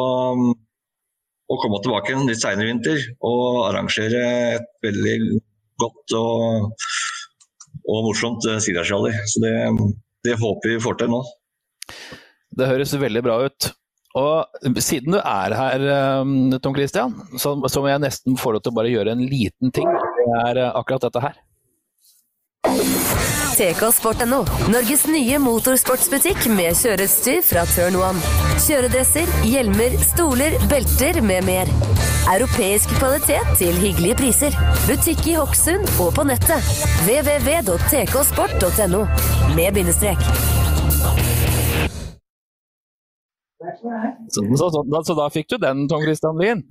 å komme tilbake en litt seinere vinter og arrangere et veldig godt og, og morsomt sidersrally. Så det, det håper vi får til nå. Det høres veldig bra ut. Og siden du er her, um, Tom Christian, så, så må jeg nesten få lov til å bare gjøre en liten ting. Det er uh, akkurat dette her. Tekosport.no, Norges nye motorsportsbutikk med kjøreutstyr fra Turn One. Kjøredresser, hjelmer, stoler, belter med mer. Europeisk kvalitet til hyggelige priser. Butikk i Hokksund og på nettet. www.tksport.no med bindestrek. Så, så, så, da, så, da fikk du den, Tom Christian Lien.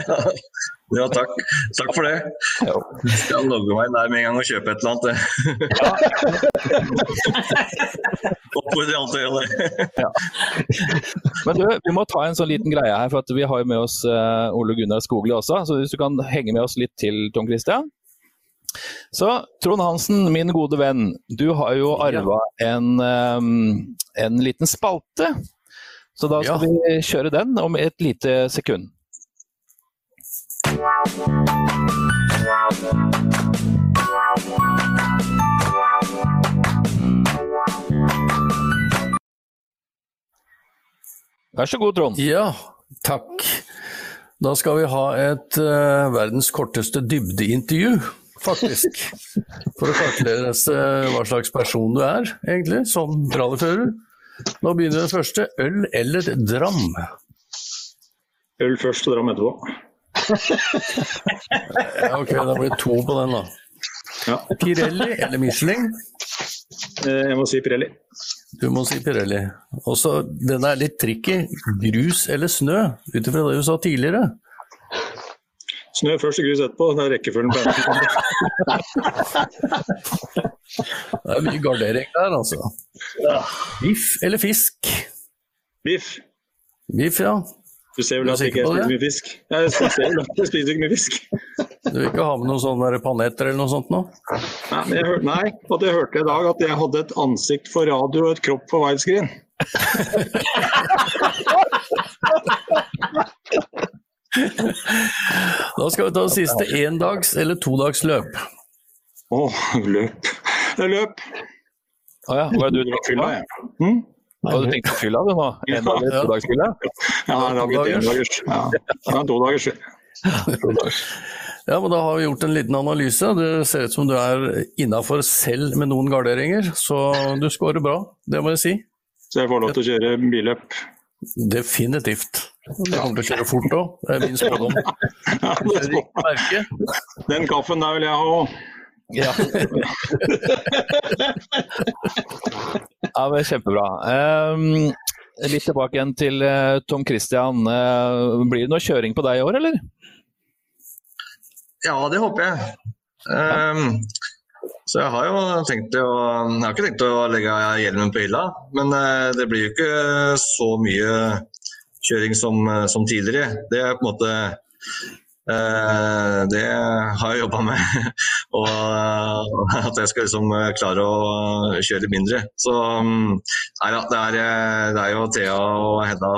ja, takk. Takk for det. Jeg skal logge meg der med en gang og kjøpe et eller annet. Oppfordrer alltid til det. ja. Men du, vi må ta en sånn liten greie her, for vi har jo med oss uh, Ole Gunnar Skogli også. Så hvis du kan henge med oss litt til, Tom Christian. Så Trond Hansen, min gode venn. Du har jo arva en, um, en liten spalte så da skal ja. vi kjøre den om et lite sekund. Vær så god, Trond. Ja, takk. Da skal vi ha et uh, verdens korteste dybdeintervju, faktisk. For å kartlegge hva slags person du er, egentlig, som rallyfører. Nå begynner den første. Øl eller dram? Øl først og dram etterpå. ja, ok, da blir det to på den, da. Ja. Pirelli eller Michelin? Eh, jeg må si Pirelli. Du må si Pirelli. Også, den er litt tricky. Grus eller snø, ut ifra det du sa tidligere? Snø først og grus etterpå. Det er rekkefølgen på Det er mye gardering der, altså. Biff eller fisk? Biff. Biff, ja. Du ser vel at jeg ikke spiser mye fisk? Jeg ser vel at jeg spiser ikke mye fisk. Du vil ikke ha med noen sånne panetter eller noe sånt nå? Nei, jeg hørte, nei, og det hørte jeg i dag at jeg hadde et ansikt for radio og et kropp for widescreen. Da skal vi ta det siste endags- eller todagsløp. Å, løp. Det er løp. Å ja, hva er det du drakk fylla? Mm? Hva du tenkt på fylla du nå? En dag Ja. todagsfylla? Ja, det har blitt en dagers. Ja, to dagers. todagers. Ja, men Da har vi gjort en liten analyse. Det ser ut som du er innafor selv med noen garderinger, så du scorer bra, det må jeg si. Så jeg får lov til å kjøre billøp. Definitivt. Det kommer til å kjøre fort òg, det er min spådom. Den kaffen der vil jeg ha òg. Ja. Ja, men Kjempebra. Um, litt tilbake igjen til eh, Tom Christian. Eh, blir det noe kjøring på deg i år, eller? Ja, det håper jeg. Ehm, så jeg har jo tenkt å Jeg har ikke tenkt å legge hjelmen på hylla, men eh, det blir jo ikke så mye kjøring som, eh, som tidligere. Det er på en måte eh, Det har jeg jobba med. og at jeg skal liksom klare å kjøre mindre. Så mm, nei da, det er, det er jo Thea og Hedda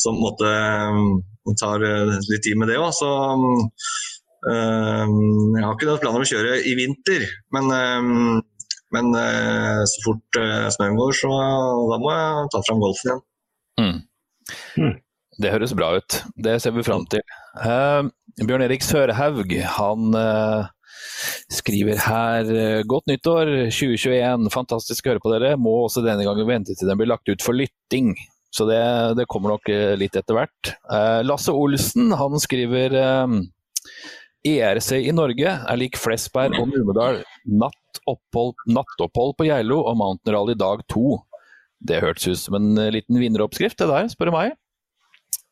som på en måte mm, tar litt tid med det òg. Mm, Ehm, jeg har ikke noen planer om å kjøre i vinter, men, ehm, men eh, så fort eh, snøen går, så da må jeg ta fram golfen igjen. Mm. Det høres bra ut. Det ser vi fram til. Uh, Bjørn Erik Sørhaug, han uh, skriver her Godt nyttår 2021, fantastisk å høre på dere. Må også denne gangen vente til den blir lagt ut for lytting. Så det, det kommer nok litt etter hvert. Uh, Lasse Olsen han skriver ERC i Norge er lik Flesberg og Numedal. Nattopphold, nattopphold på Geilo og Mountain Rally dag to. Det hørtes ut som en eh, liten vinneroppskrift, det der, spør du meg.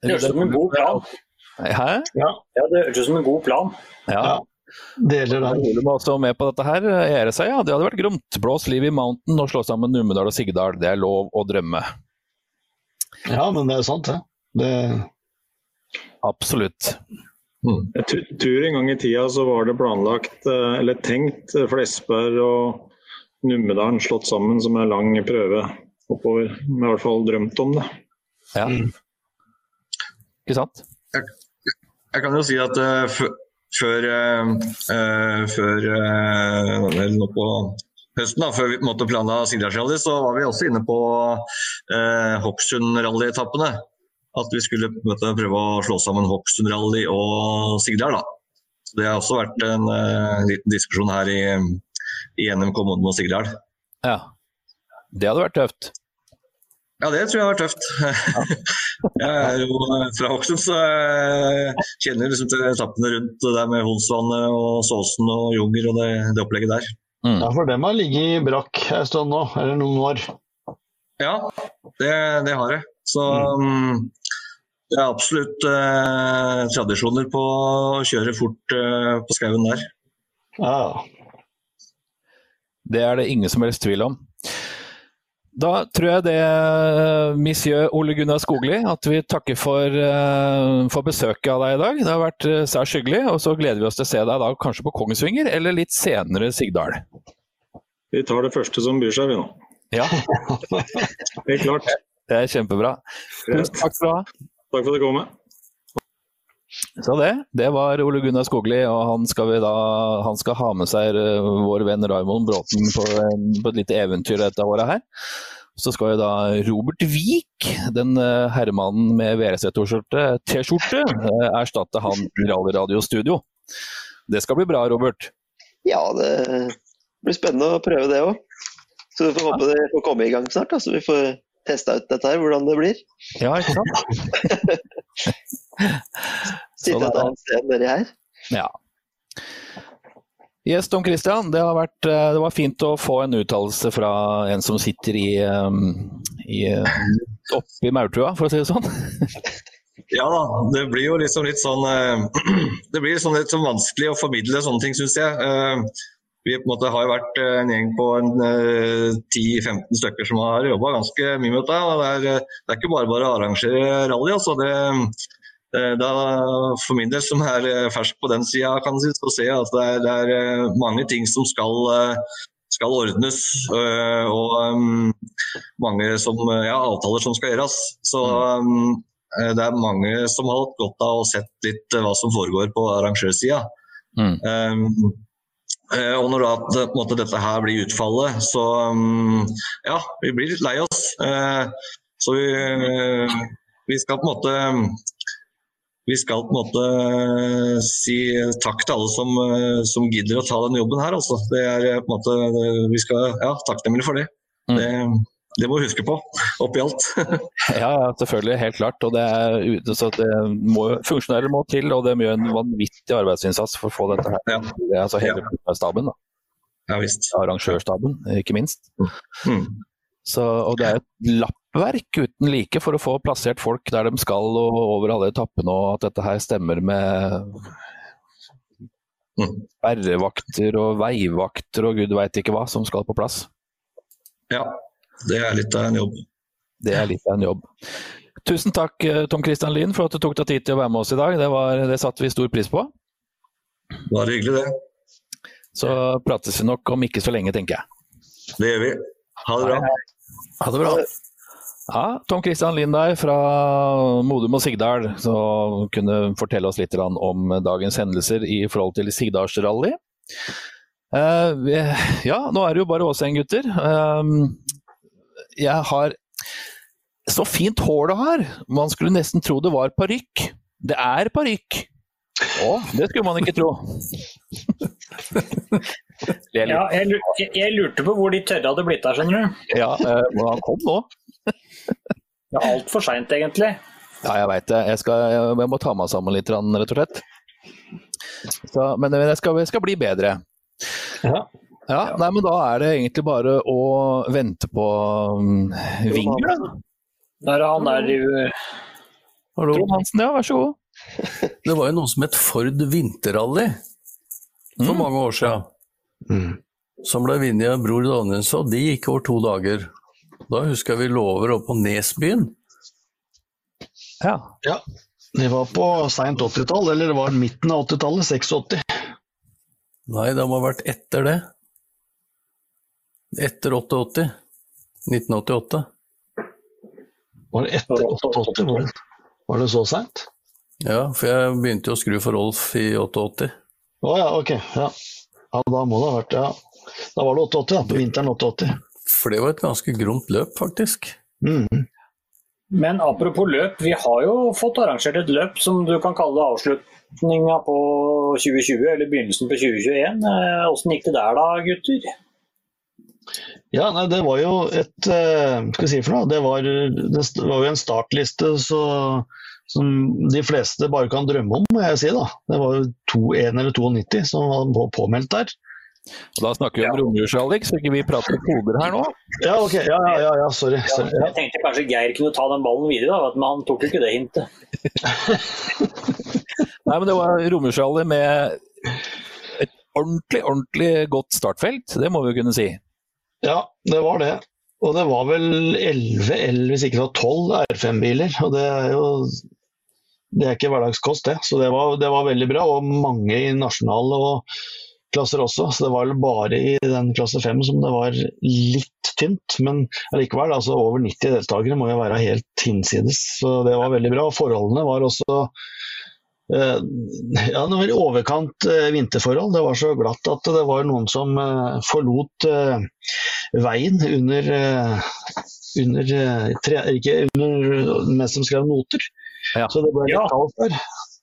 Det høres ut som en god plan. Hæ? Ja, det høres ut som en god plan. Ja. Deler den. Ole var også med på dette her. ERC, ja, det hadde vært gromt. Blås liv i Mountain og slå sammen Numedal og Sigdal. Det er lov å drømme. Ja, men det er sant, det. det Absolutt. Jeg tror en gang i tida så var det planlagt, eh, eller tenkt, eh, Flesberg og Numedalen slått sammen som en lang prøve oppover. Vi har i hvert fall drømt om det. Ja. Ikke sant? Jeg kan jo si at uh, før, eh, eh, før uh, nå på høsten, da, før vi måtte planla Sigdalsrally, så var vi også inne på uh, Hokksund-rallyetappene. At vi skulle en måte, prøve å slå sammen Hokksund-rally og Sigdal. da. Så Det har også vært en eh, liten diskusjon her i, i NMK Modum og Sigdal. Ja. Det hadde vært tøft. Ja, det tror jeg har vært tøft. jeg er jo eh, fra Hokksund, så jeg kjenner liksom til etappene rundt det der med Holsvannet og Såsen og Junger og det, det opplegget der. Mm. Ja, for dem har ligget i brakk en stund nå, eller noen år. Ja, det, det har jeg. Så mm, det er absolutt eh, tradisjoner på å kjøre fort eh, på skauen der. Ja, Det er det ingen som helst tvil om. Da tror jeg det, monsieur Ole Gunnar Skogli, at vi takker for, eh, for besøket av deg i dag. Det har vært eh, særs hyggelig, og så gleder vi oss til å se deg da kanskje på Kongsvinger, eller litt senere Sigdal. Vi tar det første som byr seg, vi nå. Ja, Helt klart. det er kjempebra. Tusen takk skal du ha. Takk for at du kom. Så det, det var Ole Gunnar Skogli, og han skal, vi da, han skal ha med seg eh, vår venn Raymond Bråten på, på et lite eventyr dette året her. Så skal jo da Robert Wiik, den eh, herremannen med VRC-T-skjorte, T-skjorte, eh, erstatte han i Rally Radio Studio. Det skal bli bra, Robert. Ja, det blir spennende å prøve det òg. Så vi får håpe det får komme i gang snart, da, så vi får testa ut dette her, hvordan det blir. Ja, ikke sant? Sitte Sånn et det. annet sted enn dere her. Ja. Yes, Tom Christian, det, har vært, eh, det var fint å få en uttalelse fra en som sitter i, eh, i eh, oppe i Maurtua, for å si det sånn. Ja da, det blir jo liksom litt sånn eh, Det blir sånn litt sånn vanskelig å formidle sånne ting, syns jeg. Eh, Vi på en måte har vært eh, en gjeng på eh, 10-15 stykker som har jobba ganske mye med dette. Det er, eh, det er ikke bare bare å arrangere rally. altså det, det, da, For min del som er eh, fersk på den sida, kan jeg si, så ser jeg at det er, det er eh, mange ting som skal, eh, skal ordnes. eh, Og um, mange som, eh, ja, avtaler som skal gjøres. Så um, eh, det er mange som har hatt godt av å sett litt eh, hva som foregår på arrangørsida. Mm. Um, Eh, og når da, på en måte, dette her blir utfallet, så mm, ja, vi blir litt lei oss. Eh, så vi, vi skal på en måte vi skal på en måte si takk til alle som, som gidder å ta den jobben her. Altså. Det er på en måte, vi skal ja, takknemlige for det. Mm. det. Det må vi huske på, oppi alt. Ja, ja, selvfølgelig. Helt klart. Og det er, så det må, funksjonærer må til, og de gjør en vanvittig arbeidsinnsats for å få dette her. Ja. Det er altså hele staben, da. Ja visst. arrangørstaben, ikke minst. Mm. Så, og det er et lappverk uten like for å få plassert folk der de skal og over alle etappene, og at dette her stemmer med Mm. sperrevakter og veivakter og gud veit ikke hva som skal på plass. Ja, det er litt av en jobb. Det er litt av en jobb. Tusen takk eh, Tom Christian Lien for at du tok deg tid til å være med oss i dag. Det, var, det satte vi stor pris på. Bare hyggelig, det. Så prates vi nok om ikke så lenge, tenker jeg. Det gjør vi. Ha det bra. Ha det bra. Ja, Tom Christian Lind der fra Modum og Sigdal, som kunne fortelle oss litt om dagens hendelser i forhold til Sigdalsrally. Eh, vi- ja, nå er det jo bare oss igjen, gutter. Jeg har så fint hår du har. Man skulle nesten tro det var parykk. Det er parykk. Å, det skulle man ikke tro. Ja, jeg, jeg, lurte på hvor de tørre hadde blitt av, skjønner du. Ja, eh, men han kom nå. Det er altfor seint, egentlig. Ja, jeg veit det. Jeg, skal, jeg må ta meg sammen litt, rett og slett. Så, men jeg skal, jeg skal bli bedre. Ja. Ja, nei, men da er det egentlig bare å vente på um, Winger, da. Der er han er jo Hallo. Trond Hansen, ja, vær så god. Det var jo noe som het Ford vinterrally for Mm. mange år siden. Mm. Som ble vunnet av Bror Danielsson. De gikk over to dager. Da husker jeg vi lå over oppe på Nesbyen. Ja. Ja. Det var på seint 80-tall, eller det var midten av 80-tallet, 86. Nei, det må ha vært etter det. Etter 88. 1988. Var det etter 88? Var det, var det så seint? Ja, for jeg begynte jo å skru for Rolf i 88. Å ja, ok. Ja. ja, da må det ha vært ja. Da var det 88, ja. På vinteren 88. For det var et ganske gromt løp, faktisk. Mm. Men apropos løp, vi har jo fått arrangert et løp som du kan kalle avslutninga på 2020, eller begynnelsen på 2021. Eh, Åssen gikk det der da, gutter? Ja, nei, det var jo et eh, Skal vi si for noe? Det var, det var jo en startliste så, som de fleste bare kan drømme om, må jeg si. da. Det var jo 2-1 eller 92 som var påmeldt der. Og da snakker vi om romjulsrally, så ikke vi prater koder her nå. Ja, ok. Ja, ja, ja, ja sorry. sorry. Ja. Jeg tenkte kanskje Geir kunne ta den ballen videre, da, men han tok jo ikke det hintet. Nei, men det var romjulsrally med et ordentlig, ordentlig godt startfelt. Det må vi jo kunne si. Ja, det var det. Og det var vel 11, eller hvis ikke det var 12 R5-biler. Og det er jo det er ikke hverdagskost, det. Så det var, det var veldig bra. Og mange i nasjonale og klasser også. Så det var vel bare i den klasse 5 som det var litt tynt. Men allikevel, altså over 90 deltakere må jo være helt hinsides. Så det var veldig bra. Forholdene var også ja, det var i overkant eh, vinterforhold. Det var så glatt at det var noen som eh, forlot eh, veien under, eh, under, eh, tre, ikke under mens de skrev noter. Ja. Så det ble litt Ja. kaldt der.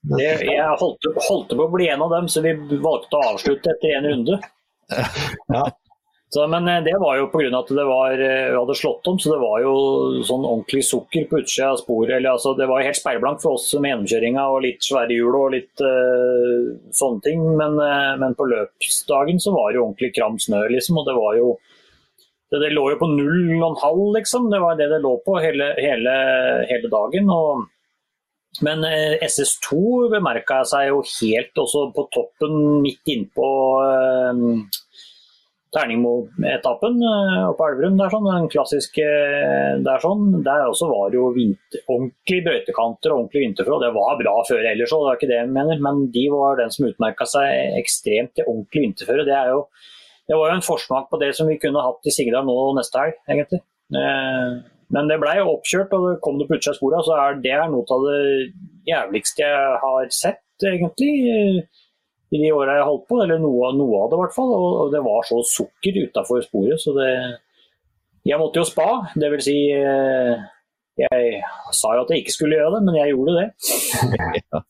Det, jeg holdt, holdt på å bli en av dem, så vi valgte å avslutte etter én runde. Ja. Så, men eh, det var jo pga. at det var, eh, hadde slått om, så det var jo sånn ordentlig sukker på utsida av sporet. Eller, altså, det var helt speilblankt for oss med gjennomkjøringa og litt svære hjul og litt uh, sånne ting. Men, uh, men på løpsdagen så var det jo ordentlig kram snø, liksom. Og det var jo det, det lå jo på null og en halv, liksom. Det var det det lå på hele, hele, hele dagen. og men eh, SS2 bemerka seg jo helt også på toppen, midt innpå eh, Terningmo-etappen eh, oppe på Elverum. Der, sånn, den klassiske der, sånn. der også var det jo vinter, brøytekanter og ordentlig vinterforhold. Det var bra føre ellers òg, det er ikke det jeg mener, men de var den som utmerka seg ekstremt til ordentlig vinterføre. Det, jo, det var jo en forsmak på det som vi kunne hatt i Sigdal nå neste helg, egentlig. Eh, Men det blei oppkjørt, og det kom det på av sporet. Så er det noe av det jævligste jeg har sett, egentlig. I de åra jeg holdt på, eller noe, noe av det i hvert fall. Og, og det var så sukker utafor sporet, så det Jeg måtte jo spa, det vil si eh, Jeg sa jo at jeg ikke skulle gjøre det, men jeg gjorde det.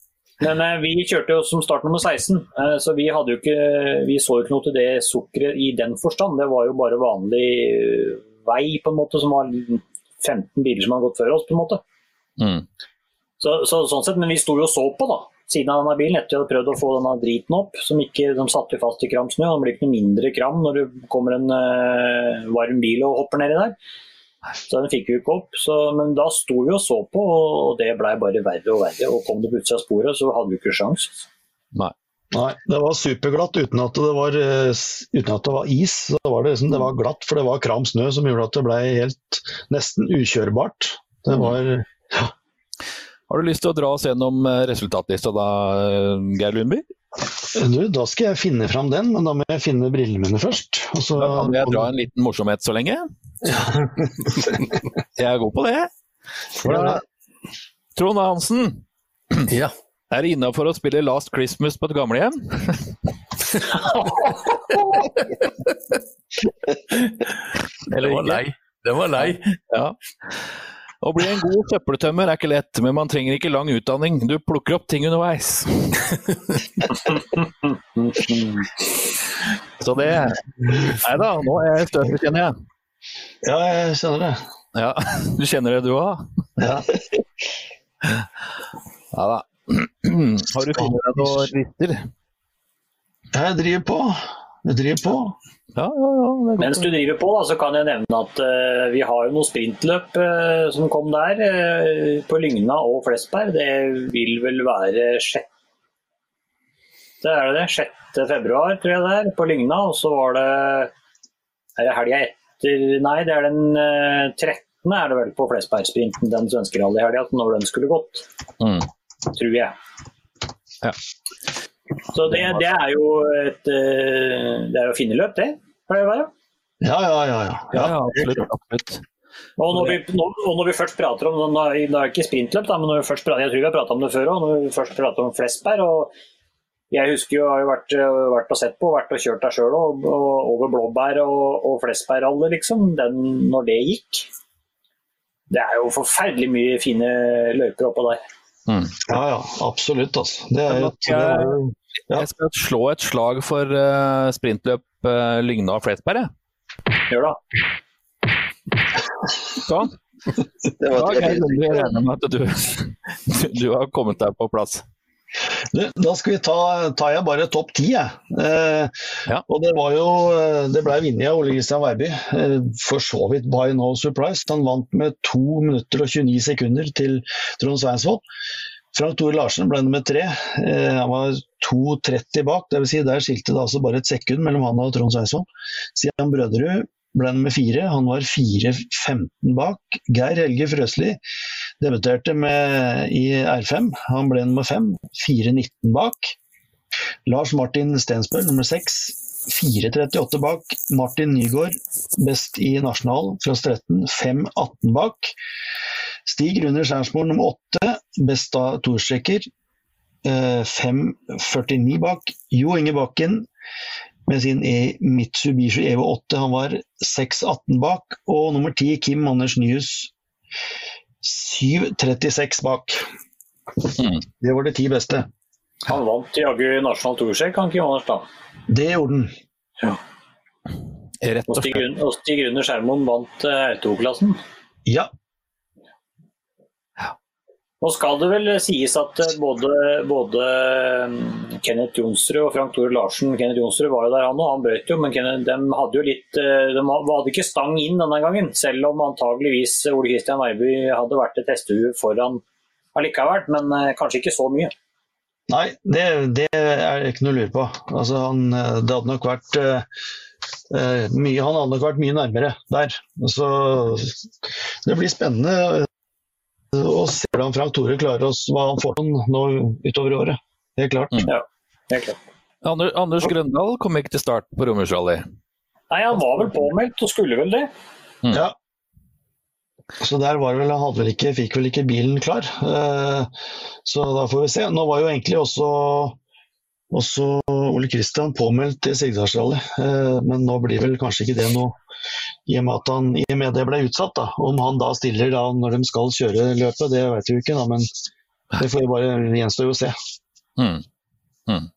Men eh, vi kjørte jo som start nummer 16, eh, så vi, hadde jo ikke, vi så jo ikke noe til det sukkeret i den forstand. Det var jo bare vanlig vei, på en måte, som var 15 biler som hadde gått før oss, på en måte. Mm. Så, så, sånn sett, Men vi sto jo og så på, da. Siden av denne bilen, etter vi hadde prøvd å få denne driten opp. som ikke, De satte fast i kram snø. Det blir ikke noe mindre kram når det kommer en uh, varm bil og hopper nedi der. Så den fikk vi ikke opp. Så, men da sto vi og så på, og det blei bare verre og verre. Og kom det plutselig av sporet, så hadde vi ikke sjans. Nei. Nei, det var superglatt uten at det var, eh, uten at det var is. Så var det, liksom, det var glatt, for det var kram snø som gjorde at det ble helt nesten ukjørbart. Det var Har du lyst til å dra oss gjennom eh, resultatlista da, eh, Geir Lundby? du, Da skal jeg finne fram den, men da må jeg finne brillene mine først. Og så, Da kan jeg dra en liten morsomhet så lenge. Jeg er god på det. Ja, Trond Hansen, Ja. er det innafor å spille Last Christmas på et gamlehjem? Eller Det var lei. Det var lei. Ja. Å bli en god søppeltømmer er ikke lett, men man trenger ikke lang utdanning. Du plukker opp ting underveis. Så det Nei da, nå er jeg støtet, kjenner jeg. ja, jeg kjenner det. Ja, Du kjenner det du òg? Ja. Ja da. Har du funnet deg noen rister? Jeg driver på. Jeg driver på. Ja, ja, ja. Det Mens du driver på, da, så kan jeg nevne at uh, vi har jo noen sprintløp uh, som kom der. Uh, på Lygna og Flesberg. Det vil vel være sjette er det det? 6. februar, tror jeg det er, på Lygna. Og så var det Er det helga etter Nei, det er den eh, 13. er det vel på Flesbergsprinten, den svenske rallyhelga, når den skulle gått. Mm. Tror jeg. Ja. Så det, det er jo et eh, Det er jo fine løp, det. Pleier det å være. Ja, ja, ja. ja. Ja, ja, absolutt. absolutt. Og når, vi, og når vi først prater om Det er det ikke sprintløp, da, men når vi først prater, jeg tror vi har pratet om det før òg. Når vi først prater om Flesberg og Jeg husker jo, jeg har jo vært, vært og sett på, vært og kjørt der sjøl og, og over Blåbær og, og Flesberg-rally, liksom. Den, når det gikk. Det er jo forferdelig mye fine løyper oppå der. Mm. ja, ja absolutt. Altså. Det er jo et, det Ja. Jeg skal slå et slag for uh, sprintløp uh, Lygna og Flesberg. jeg. Gjør det. Sånn. Det er jeg regner med at du, du, du har kommet deg på plass. Da skal vi ta, tar jeg bare topp ti, jeg. Eh, Ja. Og det var jo Det ble vunnet av Ole Kristian Weiby. Eh, for så vidt by no surprise. Han vant med 2 minutter og 29 sekunder til Trond Sveinsvold. Frank Tore Larsen ble nummer tre. Eh, han var 2,30 bak. Det vil si, der skilte det altså bare et sekund mellom han og Trond Sveinsvold. Stian Brøderud ble nummer fire. Han var 4,15 bak. Geir Helge Frøsli debuterte med, i R5. Han ble nummer fem. 4,19 bak. Lars Martin Stensbø nummer seks. 4,38 bak. Martin Nygaard best i nasjonal fra Stretten. 5,18 bak. Stig Rune Skjærsmoen nummer åtte, best av toerstrekker. Eh, 5,49 bak. Jo Inge Bakken med sin e Mitsubishi Evo 8, han var 6,18 bak. Og nummer ti, Kim Anders Nyhus, 7,36 bak. Mm. Det var de ti beste. Han vant jaggu nasjonal torsjekk, han Kim Anders, da? Det gjorde han. Rett Og slett. Og Stig Rune Skjermoen vant eh, autoklassen. Ja. Nå skal det vel sies at eh, både, både mm, Kenneth Jonsrud og Frank Tore Larsen Kenneth Jonsrud var jo der han og han brøt jo, men Kenneth, de hadde jo litt eh, De hadde ikke stang inn denne gangen, selv om antageligvis Ole Kristian Weiby hadde vært et hestehue foran allikevel, men eh, kanskje ikke så mye. Nei, det, det er ikke noe å lure på. Altså, han, det hadde nok vært eh, mye, Han hadde nok vært mye nærmere der. Så det blir spennende å se hvordan Frank Tore klarer oss, hva han får til nå utover i året. Helt klart. Mm. Helt klart. Anders, Anders Grøndal kom ikke til start på Romersrally. Nei, han var vel påmeldt og skulle vel det. Ja. Så der var vel, hadde vel ikke, fikk vel ikke bilen klar. Eh, Så da får vi se. Nå var jo egentlig også også Ole Kristian påmeldt til Sigdalsrally, eh, men nå blir vel kanskje ikke det noe i og med at han, i og med det ble utsatt. da. Om han da stiller da når de skal kjøre løpet, det vet vi ikke, da, men det får vi bare gjenstå å se. Mm. Mm.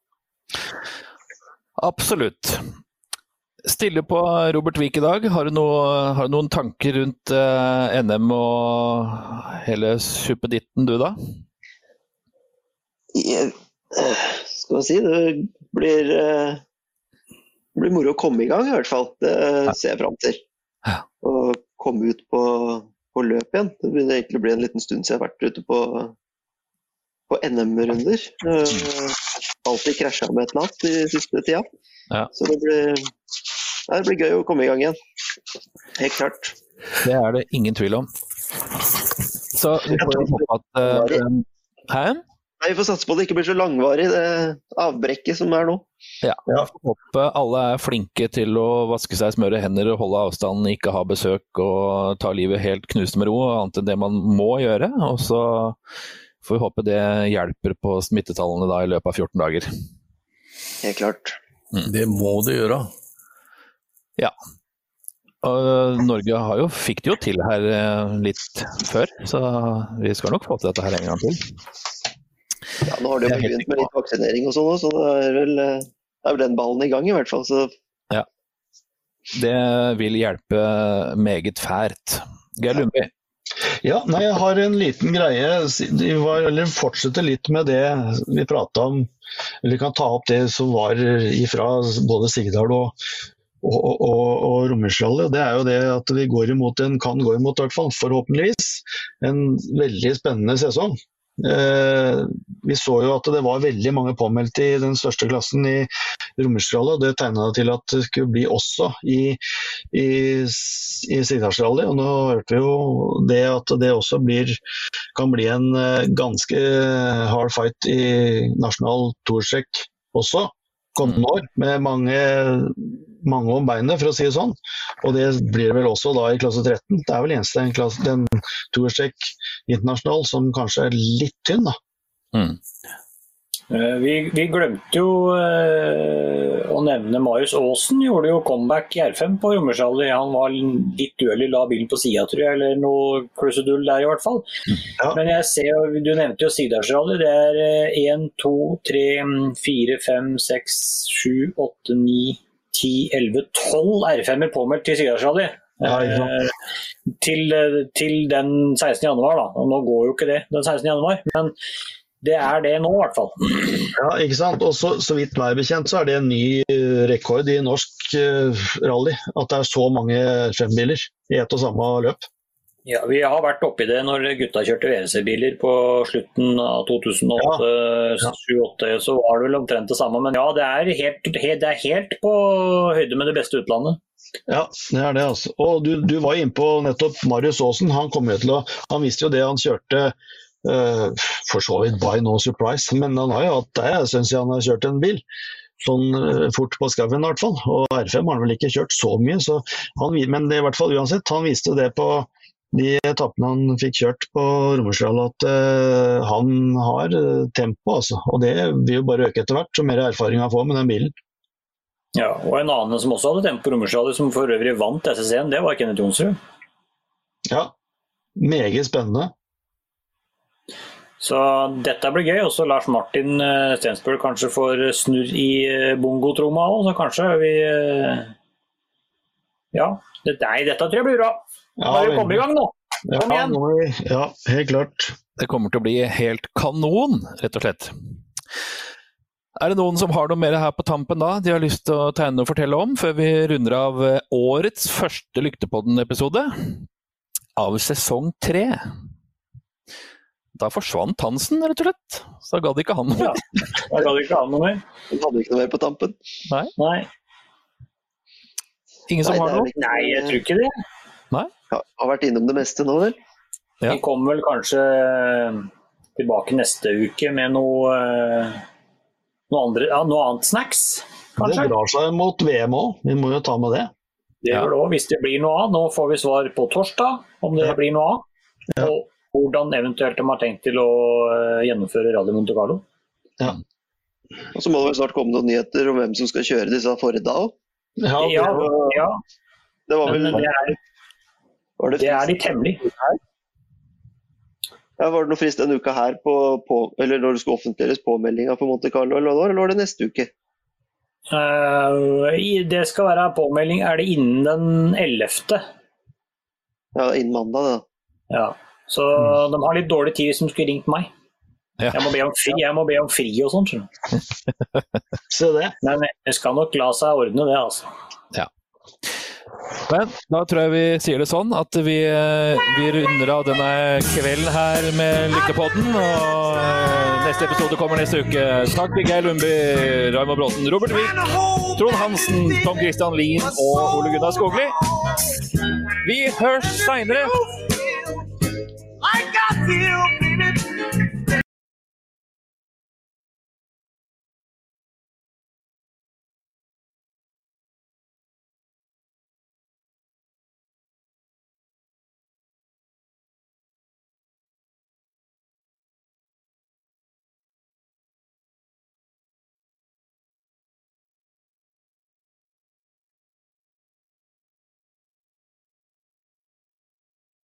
Absolutt. Stille på Robert Wiik i dag. Har du, noe, har du noen tanker rundt eh, NM og hele suppeditten du, da? Jeg, eh, skal vi si, det blir, eh, det blir moro å komme i gang i hvert fall. Det ser jeg fram til. Å komme ut på, på løp igjen. Det begynner egentlig å bli en liten stund siden jeg har vært ute på, på NM-runder. Uh, alltid krasja med et eller annet de siste tida. Ja. Så det blir, det blir gøy å komme i gang igjen. Helt klart. Det er det ingen tvil om. Så vi får håpe at uh, Hæ? Nei, Vi får satse på at det ikke blir så langvarig, det avbrekket som er nå. Ja. Håpe alle er flinke til å vaske seg, smøre hender, holde avstanden, ikke ha besøk og ta livet helt knust med ro, annet enn det man må gjøre. Og så får vi håpe det hjelper på smittetallene da i løpet av 14 dager. Helt klart. Det må det gjøre. Ja. Og Norge har jo, fikk det jo til her eh, litt før, så vi skal nok få til dette her en gang til. Ja, Nå har det jo begynt med litt vaksinering og sånn, så det er vel, eh, det er vel den ballen i gang i hvert fall. Så Det vil hjelpe meget fælt. Geir Lundby, Ja, nei, jeg har en liten greie. Vi fortsetter litt med det vi prata om. Eller vi kan ta opp det som var ifra både Sigdal og, og, og, og Rommersrally. Det er jo det at vi går imot en, kan gå imot, i hvert fall, forhåpentligvis, en veldig spennende sesong. Eh, vi så jo at det var veldig mange påmeldte i den største klassen i Rommersrally, og det tegna til at det skulle bli også i, i, i Sigdalsrally. Og nå hørte vi jo det at det også blir, kan bli en eh, ganske hard fight i nasjonal torsjekk også kommende år, med mange, mange om beinet, for å si det sånn. Og det blir vel også da i klasse 13. Det er vel eneste en klasse, den toerstrekk internasjonal som kanskje er litt tynn, da. mm. Eh, Vi, vi glemte jo eh, å nevne Marius Aasen. Gjorde jo comeback i R5 på Rommersrally. Han var litt uheldig, la bilen på sida, tror jeg, eller noe klusedull der i hvert fall. Ja. Men jeg ser du nevnte jo Sigdalsrally. Det er 1, 2, 3, 4, 5, 6, 7, 8, 9, 10, 11, 12 R5-er påmeldt til Sigdalsrally. Ja. Eh, til, til den 16. januar, da. Og nå går jo ikke det den 16. januar, men det er det nå, i hvert fall. Ja, ikke sant. Og så, så vidt meg bekjent, så er det en ny eh, rekord i norsk eh, rally. At det er så mange fembiler i ett og samme løp. Ja, Vi har vært oppi det når gutta kjørte WRC-biler på slutten av 2008-2008. Så var det vel omtrent det samme. Men ja, det er helt, helt, det er helt på høyde med det beste utlandet. Ja, det er det, altså. Og du, du var inne på nettopp Marius Aasen. Han kom jo til å Han visste jo det han kjørte for så vidt by no surprise, men han har jo hatt det Jeg syns han har kjørt en bil. Sånn eh, fort på skauen i hvert fall. Og R5 har han vel ikke kjørt så mye, så han, men det, i hvert fall uansett, han viste det på de etappene han fikk kjørt på Rommersdal, at uh, han har eh, tempo, altså. Og det vil jo bare øke etter hvert, så mer erfaring han får med den bilen. Ja, og En annen som også hadde tempo på Rommersrally, som for øvrig vant SSC-en, det var Kenneth Jonsrud. Ja, meget spennende. Så dette blir gøy. Også Lars Martin eh, Stensbøl kanskje får snurr i eh, bongotromma òg, så kanskje vi eh, Ja, nei, dette tror jeg blir bra. Ja, Bare komme i gang nå. Ja, Kom igjen. nå ja, helt klart. Det kommer til å bli helt kanon, rett og slett. Er det noen som har noe mer her på tampen da, de har lyst til å tegne og fortelle om, før vi runder av årets første Lyktepodden-episode av sesong tre? Da forsvant Hansen, rett og slett. Så da gadd ikke han noe. Ja. da gadd ikke han noe mer. Han hadde ikke noe mer på tampen. Nei. Ingen som Nei, har noe? ikke- Nei, jeg tror ikke det. Ja, har vært innom det meste nå, vel? Ja. Vi kommer vel kanskje tilbake neste uke med noe, eh, noe, andre, ja, noe annet snacks, kanskje? Det drar seg mot VM òg, vi må jo ta med det. Det gjør det også, hvis det blir noe av. Nå får vi svar på torsdag om det Ja. blir noe av. Ja. Og hvordan eventuelt de har tenkt til å eh, gjennomføre Rally Monte Carlo. Og så må det vel snart komme noen nyheter om hvem som skal kjøre disse Forda òg. Ja, Ja, ja, Det var vel det er, var det, det er litt hemmelig. ja, var det noe frist denne uka her på, på Eller når det skulle offentliggjøres påmeldinga for Monte Carlo, eller var, eller var det neste uke? Uh, det skal være påmelding er det innen den 11. Ja, innen mandag, da. Ja. Så de har litt dårlig tid hvis de skulle ringt meg. Ja. Jeg må be om fri, jeg må be om fri og sånn. skjønner du. se det. Men jeg skal nok la seg ordne det, altså. Ja. Men da tror jeg vi sier det sånn at vi, eh, vi runder av denne kvelden her med Lykkepodden. Og eh, neste episode kommer neste uke. Takk til Geir Lundby, Raymond Bråten, Robert Wiik, Trond Hansen, Tom Christian Lien og Ole Gunnar Skogli. Vi høres seinere! feel, baby.